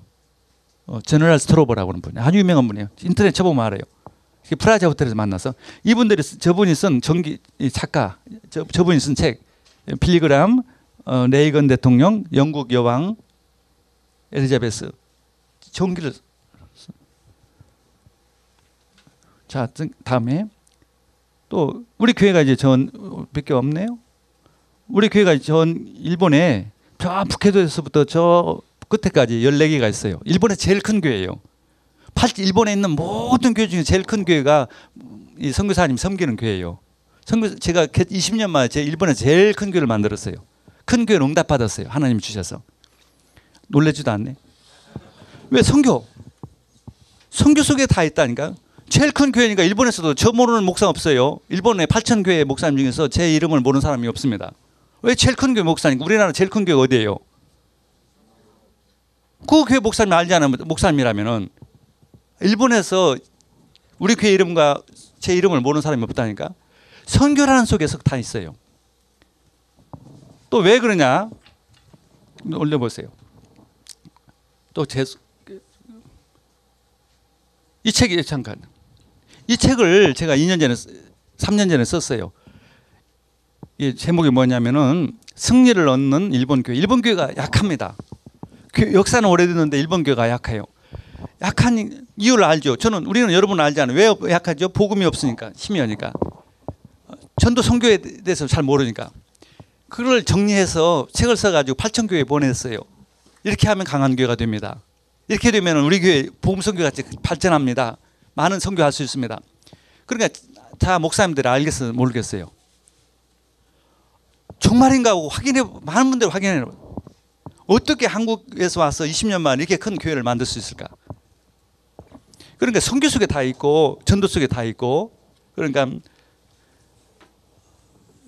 어, 제너럴 스트로버라고 하는 분이 아주 유명한 분이에요. 인터넷 쳐보면 알아요. 프라자 호텔에서 만나서 이분들이 쓰- 저분이 쓴 전기 이 작가 저, 저분이 쓴책 필리그람 어, 레이건 대통령 영국 여왕 엘리자베스 전기를 쓰- 자 등- 다음에 또 우리 교회가 이제 전밖에 없네요. 우리 교회가 전 일본에 저 북해도에서부터 저 끝에까지 14개가 있어요. 일본의 제일 큰 교회예요. 팔 일본에 있는 모든 교회 중에 제일 큰 교회가 이 선교사님 섬기는 교회예요. 선교 제가 20년 만에 제 일본에 제일 큰 교회를 만들었어요. 큰 교회를 응답 받았어요. 하나님 주셔서 놀래지도 않네. 왜 선교? 선교 속에 다 있다니까. 제일 큰 교회니까 일본에서도 저 모르는 목사 없어요. 일본의 8천 교회 목사님 중에서 제 이름을 모르는 사람이 없습니다. 왜 제일 큰 교회 목사니까 우리나라 제일 큰 교회 어디예요? 그 교회 목사님 알지 않으면 목사님이라면은 일본에서 우리 교회 이름과 제 이름을 모르는 사람이 없다니까. 선교라는 속에서 다 있어요. 또 왜 그러냐? 올려보세요. 또제이 책이 잠깐 이 책을 제가 2년 전에 3년 전에 썼어요. 이 제목이 뭐냐면은 승리를 얻는 일본 교회. 일본 교회가 약합니다. 교- 역사는 오래됐는데 일본 교회가 약해요. 약한 이유를 알죠. 저는 우리는 여러분 알잖아요. 왜 약하죠? 복음이 없으니까 힘이 오니까 전도 선교에 대해서 잘 모르니까 그걸 정리해서 책을 써가지고 8천 교회 보냈어요. 이렇게 하면 강한 교회가 됩니다. 이렇게 되면 우리 교회 복음 선교 같이 발전합니다. 많은 선교할 수 있습니다. 그러니까 다 목사님들이 알겠어요, 모르겠어요. 정말인가 하고 확인해 많은 분들이 확인해 어떻게 한국에서 와서 20년 만에 이렇게 큰 교회를 만들 수 있을까? 그러니까 선교 속에 다 있고 전도 속에 다 있고 그러니까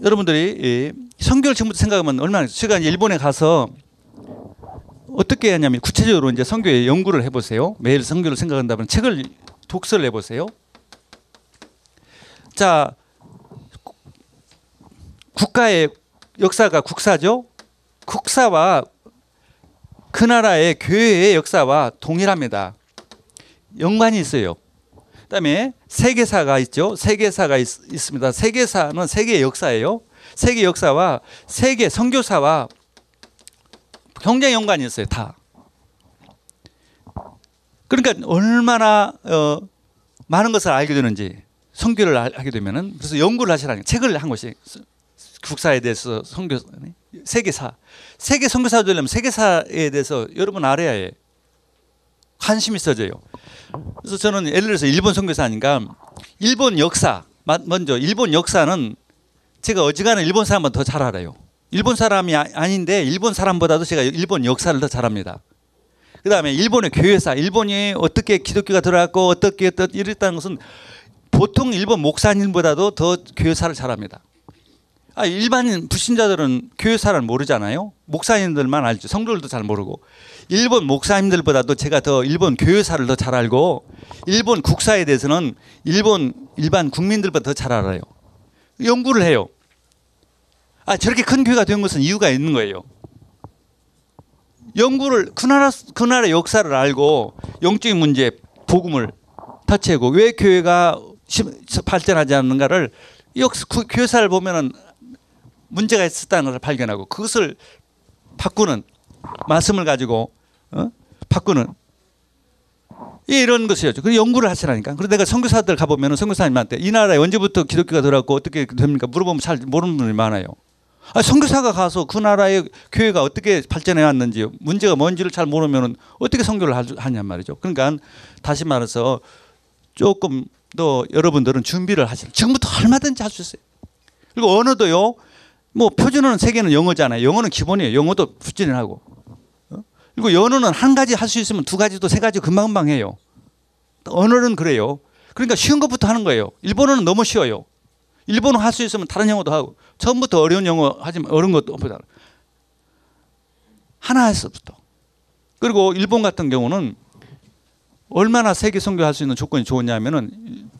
여러분들이 이 선교를 지금부터 생각하면 얼마나 제가 일본에 가서 어떻게 하냐면 구체적으로 이제 선교의 연구를 해보세요. 매일 선교를 생각한다면 책을 독서를 해보세요. 자, 구- 국가의 역사가 국사죠. 국사와 그 나라의 교회의 역사와 동일합니다. 연관이 있어요. 그다음에 세계사가 있죠. 세계사가 있, 있습니다. 세계사는 세계의 역사예요. 세계 역사와 세계 선교사와 굉장히 연관이 있어요. 다. 그러니까 얼마나 어, 많은 것을 알게 되는지 선교를 알- 하게 되면은 그래서 연구를 하시라는. 책을 한 것이 국사에 대해서 선교 세계사 세계 선교사 되려면 세계사에 대해서 여러분 알아야 해. 관심이 있어져요. 그래서 저는 예를 들어서 일본 선교사니까 일본 역사 마- 먼저 일본 역사는 제가 어지간한 일본 사람보다 더 잘 알아요. 일본 사람이 아- 아닌데 일본 사람보다도 제가 일본 역사를 더 잘합니다. 그 다음에 일본의 교회사, 일본이 어떻게 기독교가 들어갔고 어떻게 어떻 이랬다는 것은 보통 일본 목사님보다도 더 교회사를 잘합니다. 아, 일반인 불신자들은 교회사를 모르잖아요. 목사님들만 알죠. 성도들도 잘 모르고. 일본 목사님들보다도 제가 더 일본 교회사를 더 잘 알고 일본 국사에 대해서는 일본 일반 국민들보다 더 잘 알아요. 연구를 해요. 아, 저렇게 큰 교회가 된 것은 이유가 있는 거예요. 연구를 그 나라 그 나라 역사를 알고 영적인 문제 복음을 터치하고 왜 교회가 시- 발전하지 않는가를 역사 그 교사를 보면은 문제가 있었다는 것을 발견하고 그것을 바꾸는 말씀을 가지고 어? 바꾸는 이런 것이었죠. 그 연구를 하시라니까. 그래서 내가 선교사들 가보면 선교사님한테 이 나라에 언제부터 기독교가 들어왔고 어떻게 됩니까? 물어보면 잘 모르는 분들이 많아요. 아, 선교사가 가서 그 나라의 교회가 어떻게 발전해 왔는지 문제가 뭔지를 잘 모르면 어떻게 선교를 하- 하냔 말이죠. 그러니까 다시 말해서 조금 더 여러분들은 준비를 하시라. 지금부터 얼마든지 할 수 있어요. 그리고 언어도요. 뭐 표준어는 세 개는 영어잖아요. 영어는 기본이에요. 영어도 부진하고. 어? 그리고 언어는 한 가지 할 수 있으면 두 가지도 세 가지 금방금방 해요. 언어는 그래요. 그러니까 쉬운 것부터 하는 거예요. 일본어는 너무 쉬워요. 일본어 할 수 있으면 다른 영어도 하고 처음부터 어려운 영어 하지만 어려운 것도 없다. 하나에서부터. 그리고 일본 같은 경우는 얼마나 세계 선교할 수 있는 조건이 좋으냐면은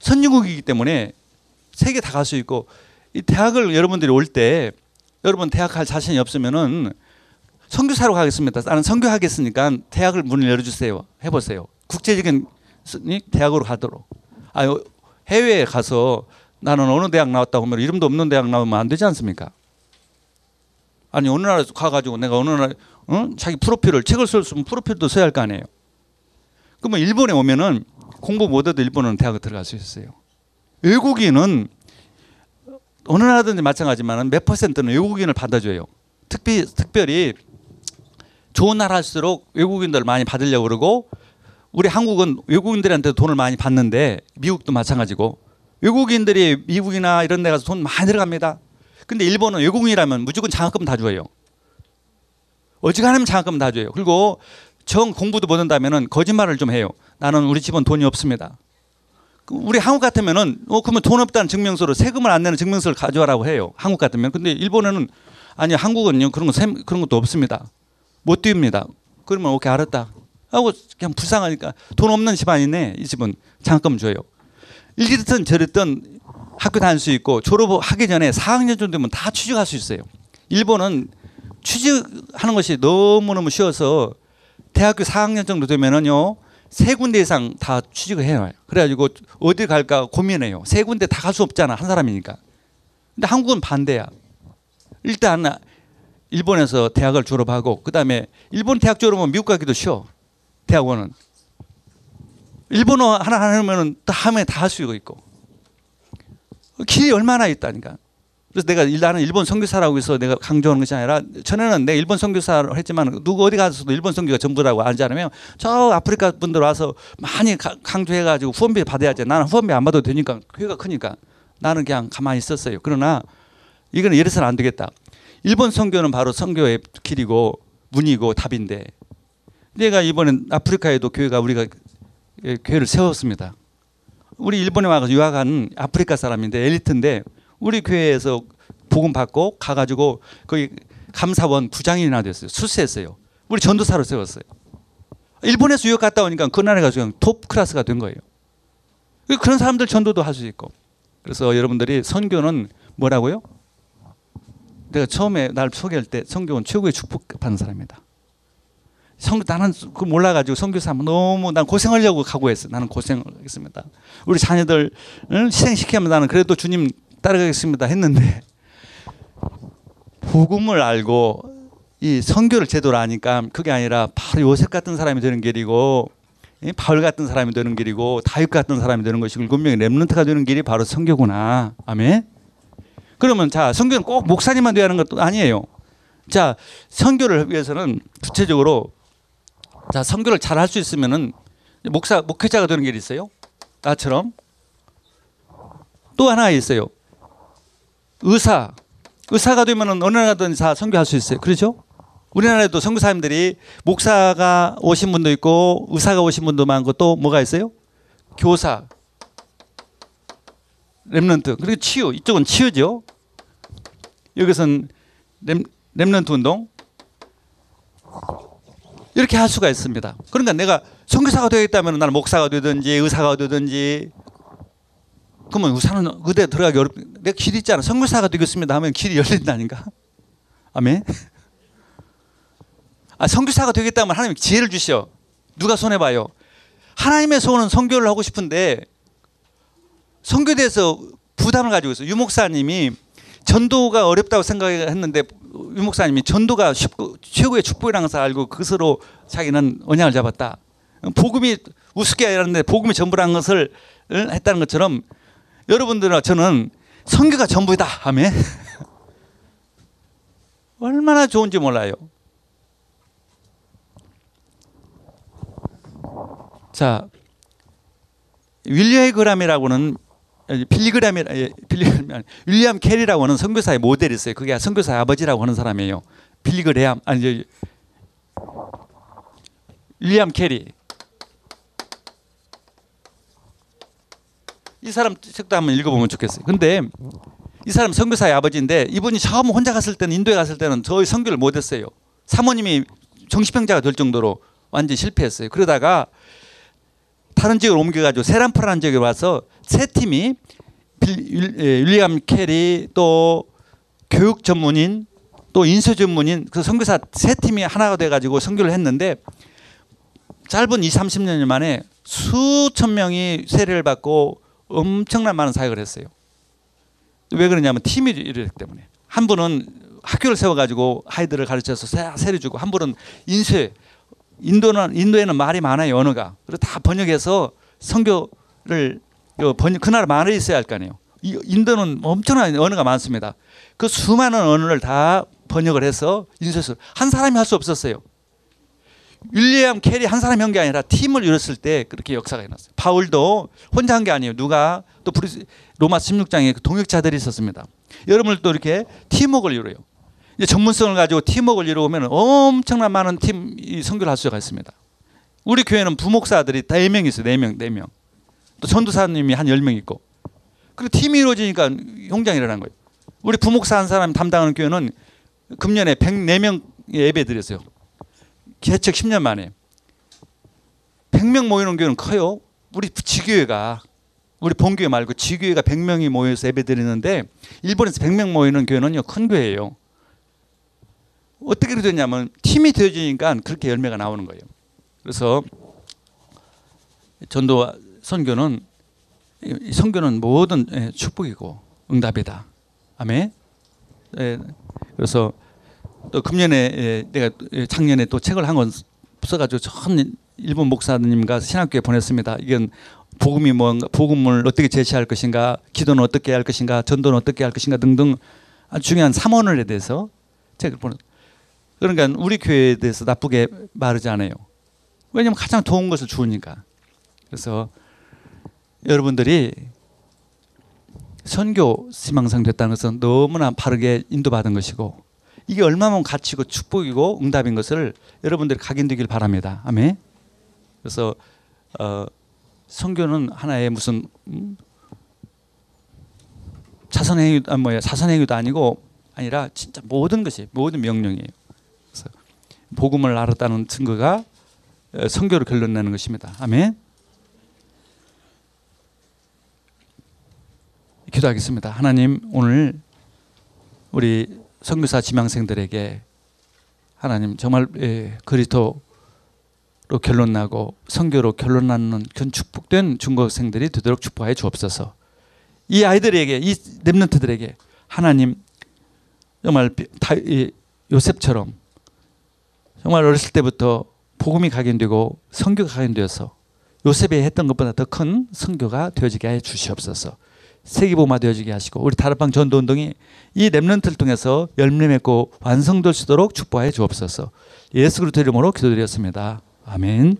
선진국이기 때문에 세계 다 갈 수 있고 이 대학을 여러분들이 올 때 여러분 대학 갈 자신이 없으면은 선교사로 가겠습니다. 나는 선교하겠으니까 대학을 문을 열어주세요. 해보세요. 국제적인 대학으로 가도록. 아 해외에 가서 나는 어느 대학 나왔다고 하면 이름도 없는 대학 나오면 안 되지 않습니까? 아니 어느 나라 가가지고 내가 어느 나라 어? 자기 프로필을 책을 쓸 수 있으면 프로필도 써야 할 거 아니에요. 그러면 일본에 오면은 공부 못해도 일본은 대학을 들어갈 수 있어요. 외국인은 어느 나라든지 마찬가지만 몇 퍼센트는 외국인을 받아줘요. 특히 특별히 좋은 나라일수록 외국인들 많이 받으려고 그러고 우리 한국은 외국인들한테 돈을 많이 받는데 미국도 마찬가지고 외국인들이 미국이나 이런 데 가서 돈 많이 들어갑니다. 근데 일본은 외국인이라면 무조건 장학금 다 줘요. 어지간하면 장학금 다 줘요. 그리고 정 공부도 못한다면은 거짓말을 좀 해요. 나는 우리 집은 돈이 없습니다. 그 우리 한국 같으면은 어 그러면 돈 없다는 증명서로 세금을 안 내는 증명서를 가져와라고 해요. 한국 같으면. 근데 일본에는 아니 한국은요 그런 거 셈- 그런 것도 없습니다. 못 띄웁니다. 그러면 오케이 알았다. 하고 그냥 불쌍하니까 돈 없는 집안이네 이 집은 장학금 줘요. 이랬든 저랬든 학교 다닐 수 있고 졸업하기 전에 4학년 정도 되면 다 취직할 수 있어요. 일본은 취직하는 것이 너무너무 쉬워서 대학교 4학년 정도 되면은요 세 군데 이상 다 취직을 해요. 그래가지고 어디 갈까 고민해요. 세 군데 다 갈 수 없잖아 한 사람이니까. 근데 한국은 반대야. 일단 일본에서 대학을 졸업하고 그 다음에 일본 대학 졸업하면 미국 가기도 쉬워. 대학원은 일본어 하나 하면은 다음에 다할 수 있고 길이 얼마나 있다니까. 그래서 내가 일- 나는 일본 선교사라고 해서 내가 강조하는 것이 아니라 전에는 내가 일본 선교사를 했지만 누구 어디 가서도 일본 선교가 전부라고 알지 않으면 저 아프리카 분들 와서 많이 가- 강조해가지고 후원비 받아야지. 나는 후원비 안 받아도 되니까 교회가 크니까 나는 그냥 가만히 있었어요. 그러나 이거는 이래서는 안 되겠다. 일본 선교는 바로 선교의 길이고 문이고 답인데 내가 이번엔 아프리카에도 교회가 우리가 예, 교회를 세웠습니다. 우리 일본에 와서 유학한 아프리카 사람인데 엘리트인데 우리 교회에서 복음 받고 가가지고 거기 감사원 부장이나 됐어요. 출세했어요. 우리 전도사로 세웠어요. 일본에서 유학 갔다 오니까 그 나라가 그냥 톱 클래스가 된 거예요. 그런 사람들 전도도 할 수 있고. 그래서 여러분들이 선교는 뭐라고요? 내가 처음에 날 소개할 때 선교는 최고의 축복받는 사람이다. 성 나는 그 몰라가지고 하면 너무 난 고생하려고 각오했어. 나는 고생하겠습니다. 우리 자녀들을 희생시키면 나는 그래도 주님 따라가겠습니다 했는데 복음을 알고 이 선교를 제대로 아니까 그게 아니라 바로 요셉 같은 사람이 되는 길이고 이 바울 같은 사람이 되는 길이고 다윗 같은 사람이 되는 것이고 일곱 명의 렘넌트가 되는 길이 바로 선교구나. 아멘. 그러면 자 선교는 꼭 목사님만 돼야 하는 것도 아니에요. 자 선교를 위해서는 구체적으로 자 선교를 잘 할 수 있으면은 목사 목회자가 되는 길이 있어요. 나처럼 또 하나 있어요. 의사 의사가 되면은 어느 나라든 다 선교할 수 있어요. 그렇죠? 우리나라에도 선교사님들이 목사가 오신 분도 있고 의사가 오신 분도 많고 또 뭐가 있어요? 교사, 렘넌트 그리고 치유 이쪽은 치유죠. 여기선 렘, 렘넌트 운동 이렇게 할 수가 있습니다. 그러니까 내가 선교사가 되겠다면 나는 목사가 되든지 의사가 되든지 그러면 의사는 의대 들어가기 어렵. 내가 길 있잖아. 선교사가 되겠습니다 하면 길이 열린다니까. 아멘. 아 선교사가 되겠다면 하나님 지혜를 주시오. 누가 손해 봐요. 하나님의 소원은 선교를 하고 싶은데 선교대에서 부담을 가지고 있어요. 유 목사님이 전도가 어렵다고 생각했는데 유 목사님이 전도가 쉽고 최고의 축복이라는 것을 알고 그것으로 자기는 언약을 잡았다. 복음이 우습게 아니라는데 복음이 전부라는 것을 했다는 것처럼 여러분들은 저는 선교가 전부다 하면 얼마나 좋은지 몰라요. 자, 윌리엄 그람이라고는 빌리그람이 빌리그램이 아니 윌리엄 캐리라고 하는 선교사의 모델이 있어요. 그게 선교사의 아버지라고 하는 사람이에요. 빌리그레암 아니 저 윌리엄 캐리. 이 사람 책도 한번 읽어보면 좋겠어요. 근데 이 사람 선교사의 아버지인데 이분이 처음 혼자 갔을 때는 인도에 갔을 때는 전혀 선교를 못했어요. 사모님이 정신병자가 될 정도로 완전 히 실패했어요. 그러다가 다른 지역으로 옮겨가지고 세람포르라는 지역에 와서 세 팀이 빌, 예, 윌리엄 캐리 또 교육 전문인 또 인쇄 전문인 그 선교사 세 팀이 하나가 돼가지고 선교를 했는데 짧은 2, 30년 만에 수천 명이 세례를 받고 엄청난 많은 사역을 했어요. 왜 그러냐면 팀이 이러기 때문에 한 분은 학교를 세워가지고 아이들을 가르쳐서 세례 주고 한 분은 인쇄 인도는 인도에는 말이 많아요 언어가 그래서 다 번역해서 선교를 번역 그 나라 말이 있어야 할 거 아니에요. 인도는 엄청난 언어가 많습니다. 그 수많은 언어를 다 번역을 해서 인쇄해서 한 사람이 할 수 없었어요. 윌리엄 캐리 한 사람이 한 게 아니라 팀을 이뤘을 때 그렇게 역사가 일어났어요. 바울도 혼자 한 게 아니에요. 누가 또 로마 16장에 그 동역자들이 있었습니다. 여러분들도 이렇게 팀워크를 이뤄요. 이제 전문성을 가지고 팀워크를 이루면 엄청난 많은 팀 선교를 할 수가 있습니다. 우리 교회는 부목사들이 다 4명 있어요. 4명, 4명. 또 전도사님이 한 10명 있고. 그리고 팀이 이루어지니까 형장이 일어난 거예요. 우리 부목사 한 사람 담당하는 교회는 금년에 104명 예배 드렸어요. 개척 10년 만에. 100명 모이는 교회는 커요. 우리 지교회가 우리 본교회 말고 지교회가 100명이 모여서 예배 드리는데 일본에서 100명 모이는 교회는요 큰 교회예요. 어떻게 되냐면 팀이 되어지니까 그렇게 열매가 나오는 거예요. 그래서 전도 선교는 선교는 모든 예, 축복이고 응답이다. 아멘. 예, 그래서 또 금년에 예, 내가 작년에 또 책을 한 권 써가지고 전 일본 목사님과 신학교에 보냈습니다. 이건 복음이 뭔가 복음을 어떻게 제시할 것인가, 기도는 어떻게 할 것인가, 전도는 어떻게 할 것인가 등등 아주 중요한 삼원을에 대해서 책을 보냈. 그러니까 우리 교회에 대해서 나쁘게 말하지 않아요. 왜냐하면 가장 좋은 것을 주니까. 그래서 여러분들이 선교 희망상 됐다는 것은 너무나 바르게 인도받은 것이고 이게 얼마나 가치고 축복이고 응답인 것을 여러분들이 각인되길 바랍니다. 아멘. 그래서 어, 선교는 하나의 무슨 음? 자선행위 아 뭐야 자선행위도 아니고 아니라 진짜 모든 것이 모든 명령이에요. 복음을 알았다는 증거가 어, 선교로 결론내는 것입니다. 아멘. 기도하겠습니다. 하나님 오늘 우리 선교사 지망생들에게 하나님 정말 예, 그리스도로 결론나고 선교로 결론나는 그런 축복된 중고생들이 되도록 축복하여 주옵소서. 이 아이들에게 이 렘넌트들에게 하나님 정말 요셉처럼 정말 어렸을 때부터 복음이 각인되고 선교가 각인되어서 요셉이 했던 것보다 더큰 선교가 되어지게 해 주시옵소서. 세계보마 되어지게 하시고 우리 다락방 전도 운동이 이 렘넌트를 통해서 열매 맺고 완성될 수 있도록 축복하여 주옵소서. 예수 그리스도 이름으로 기도드렸습니다. 아멘.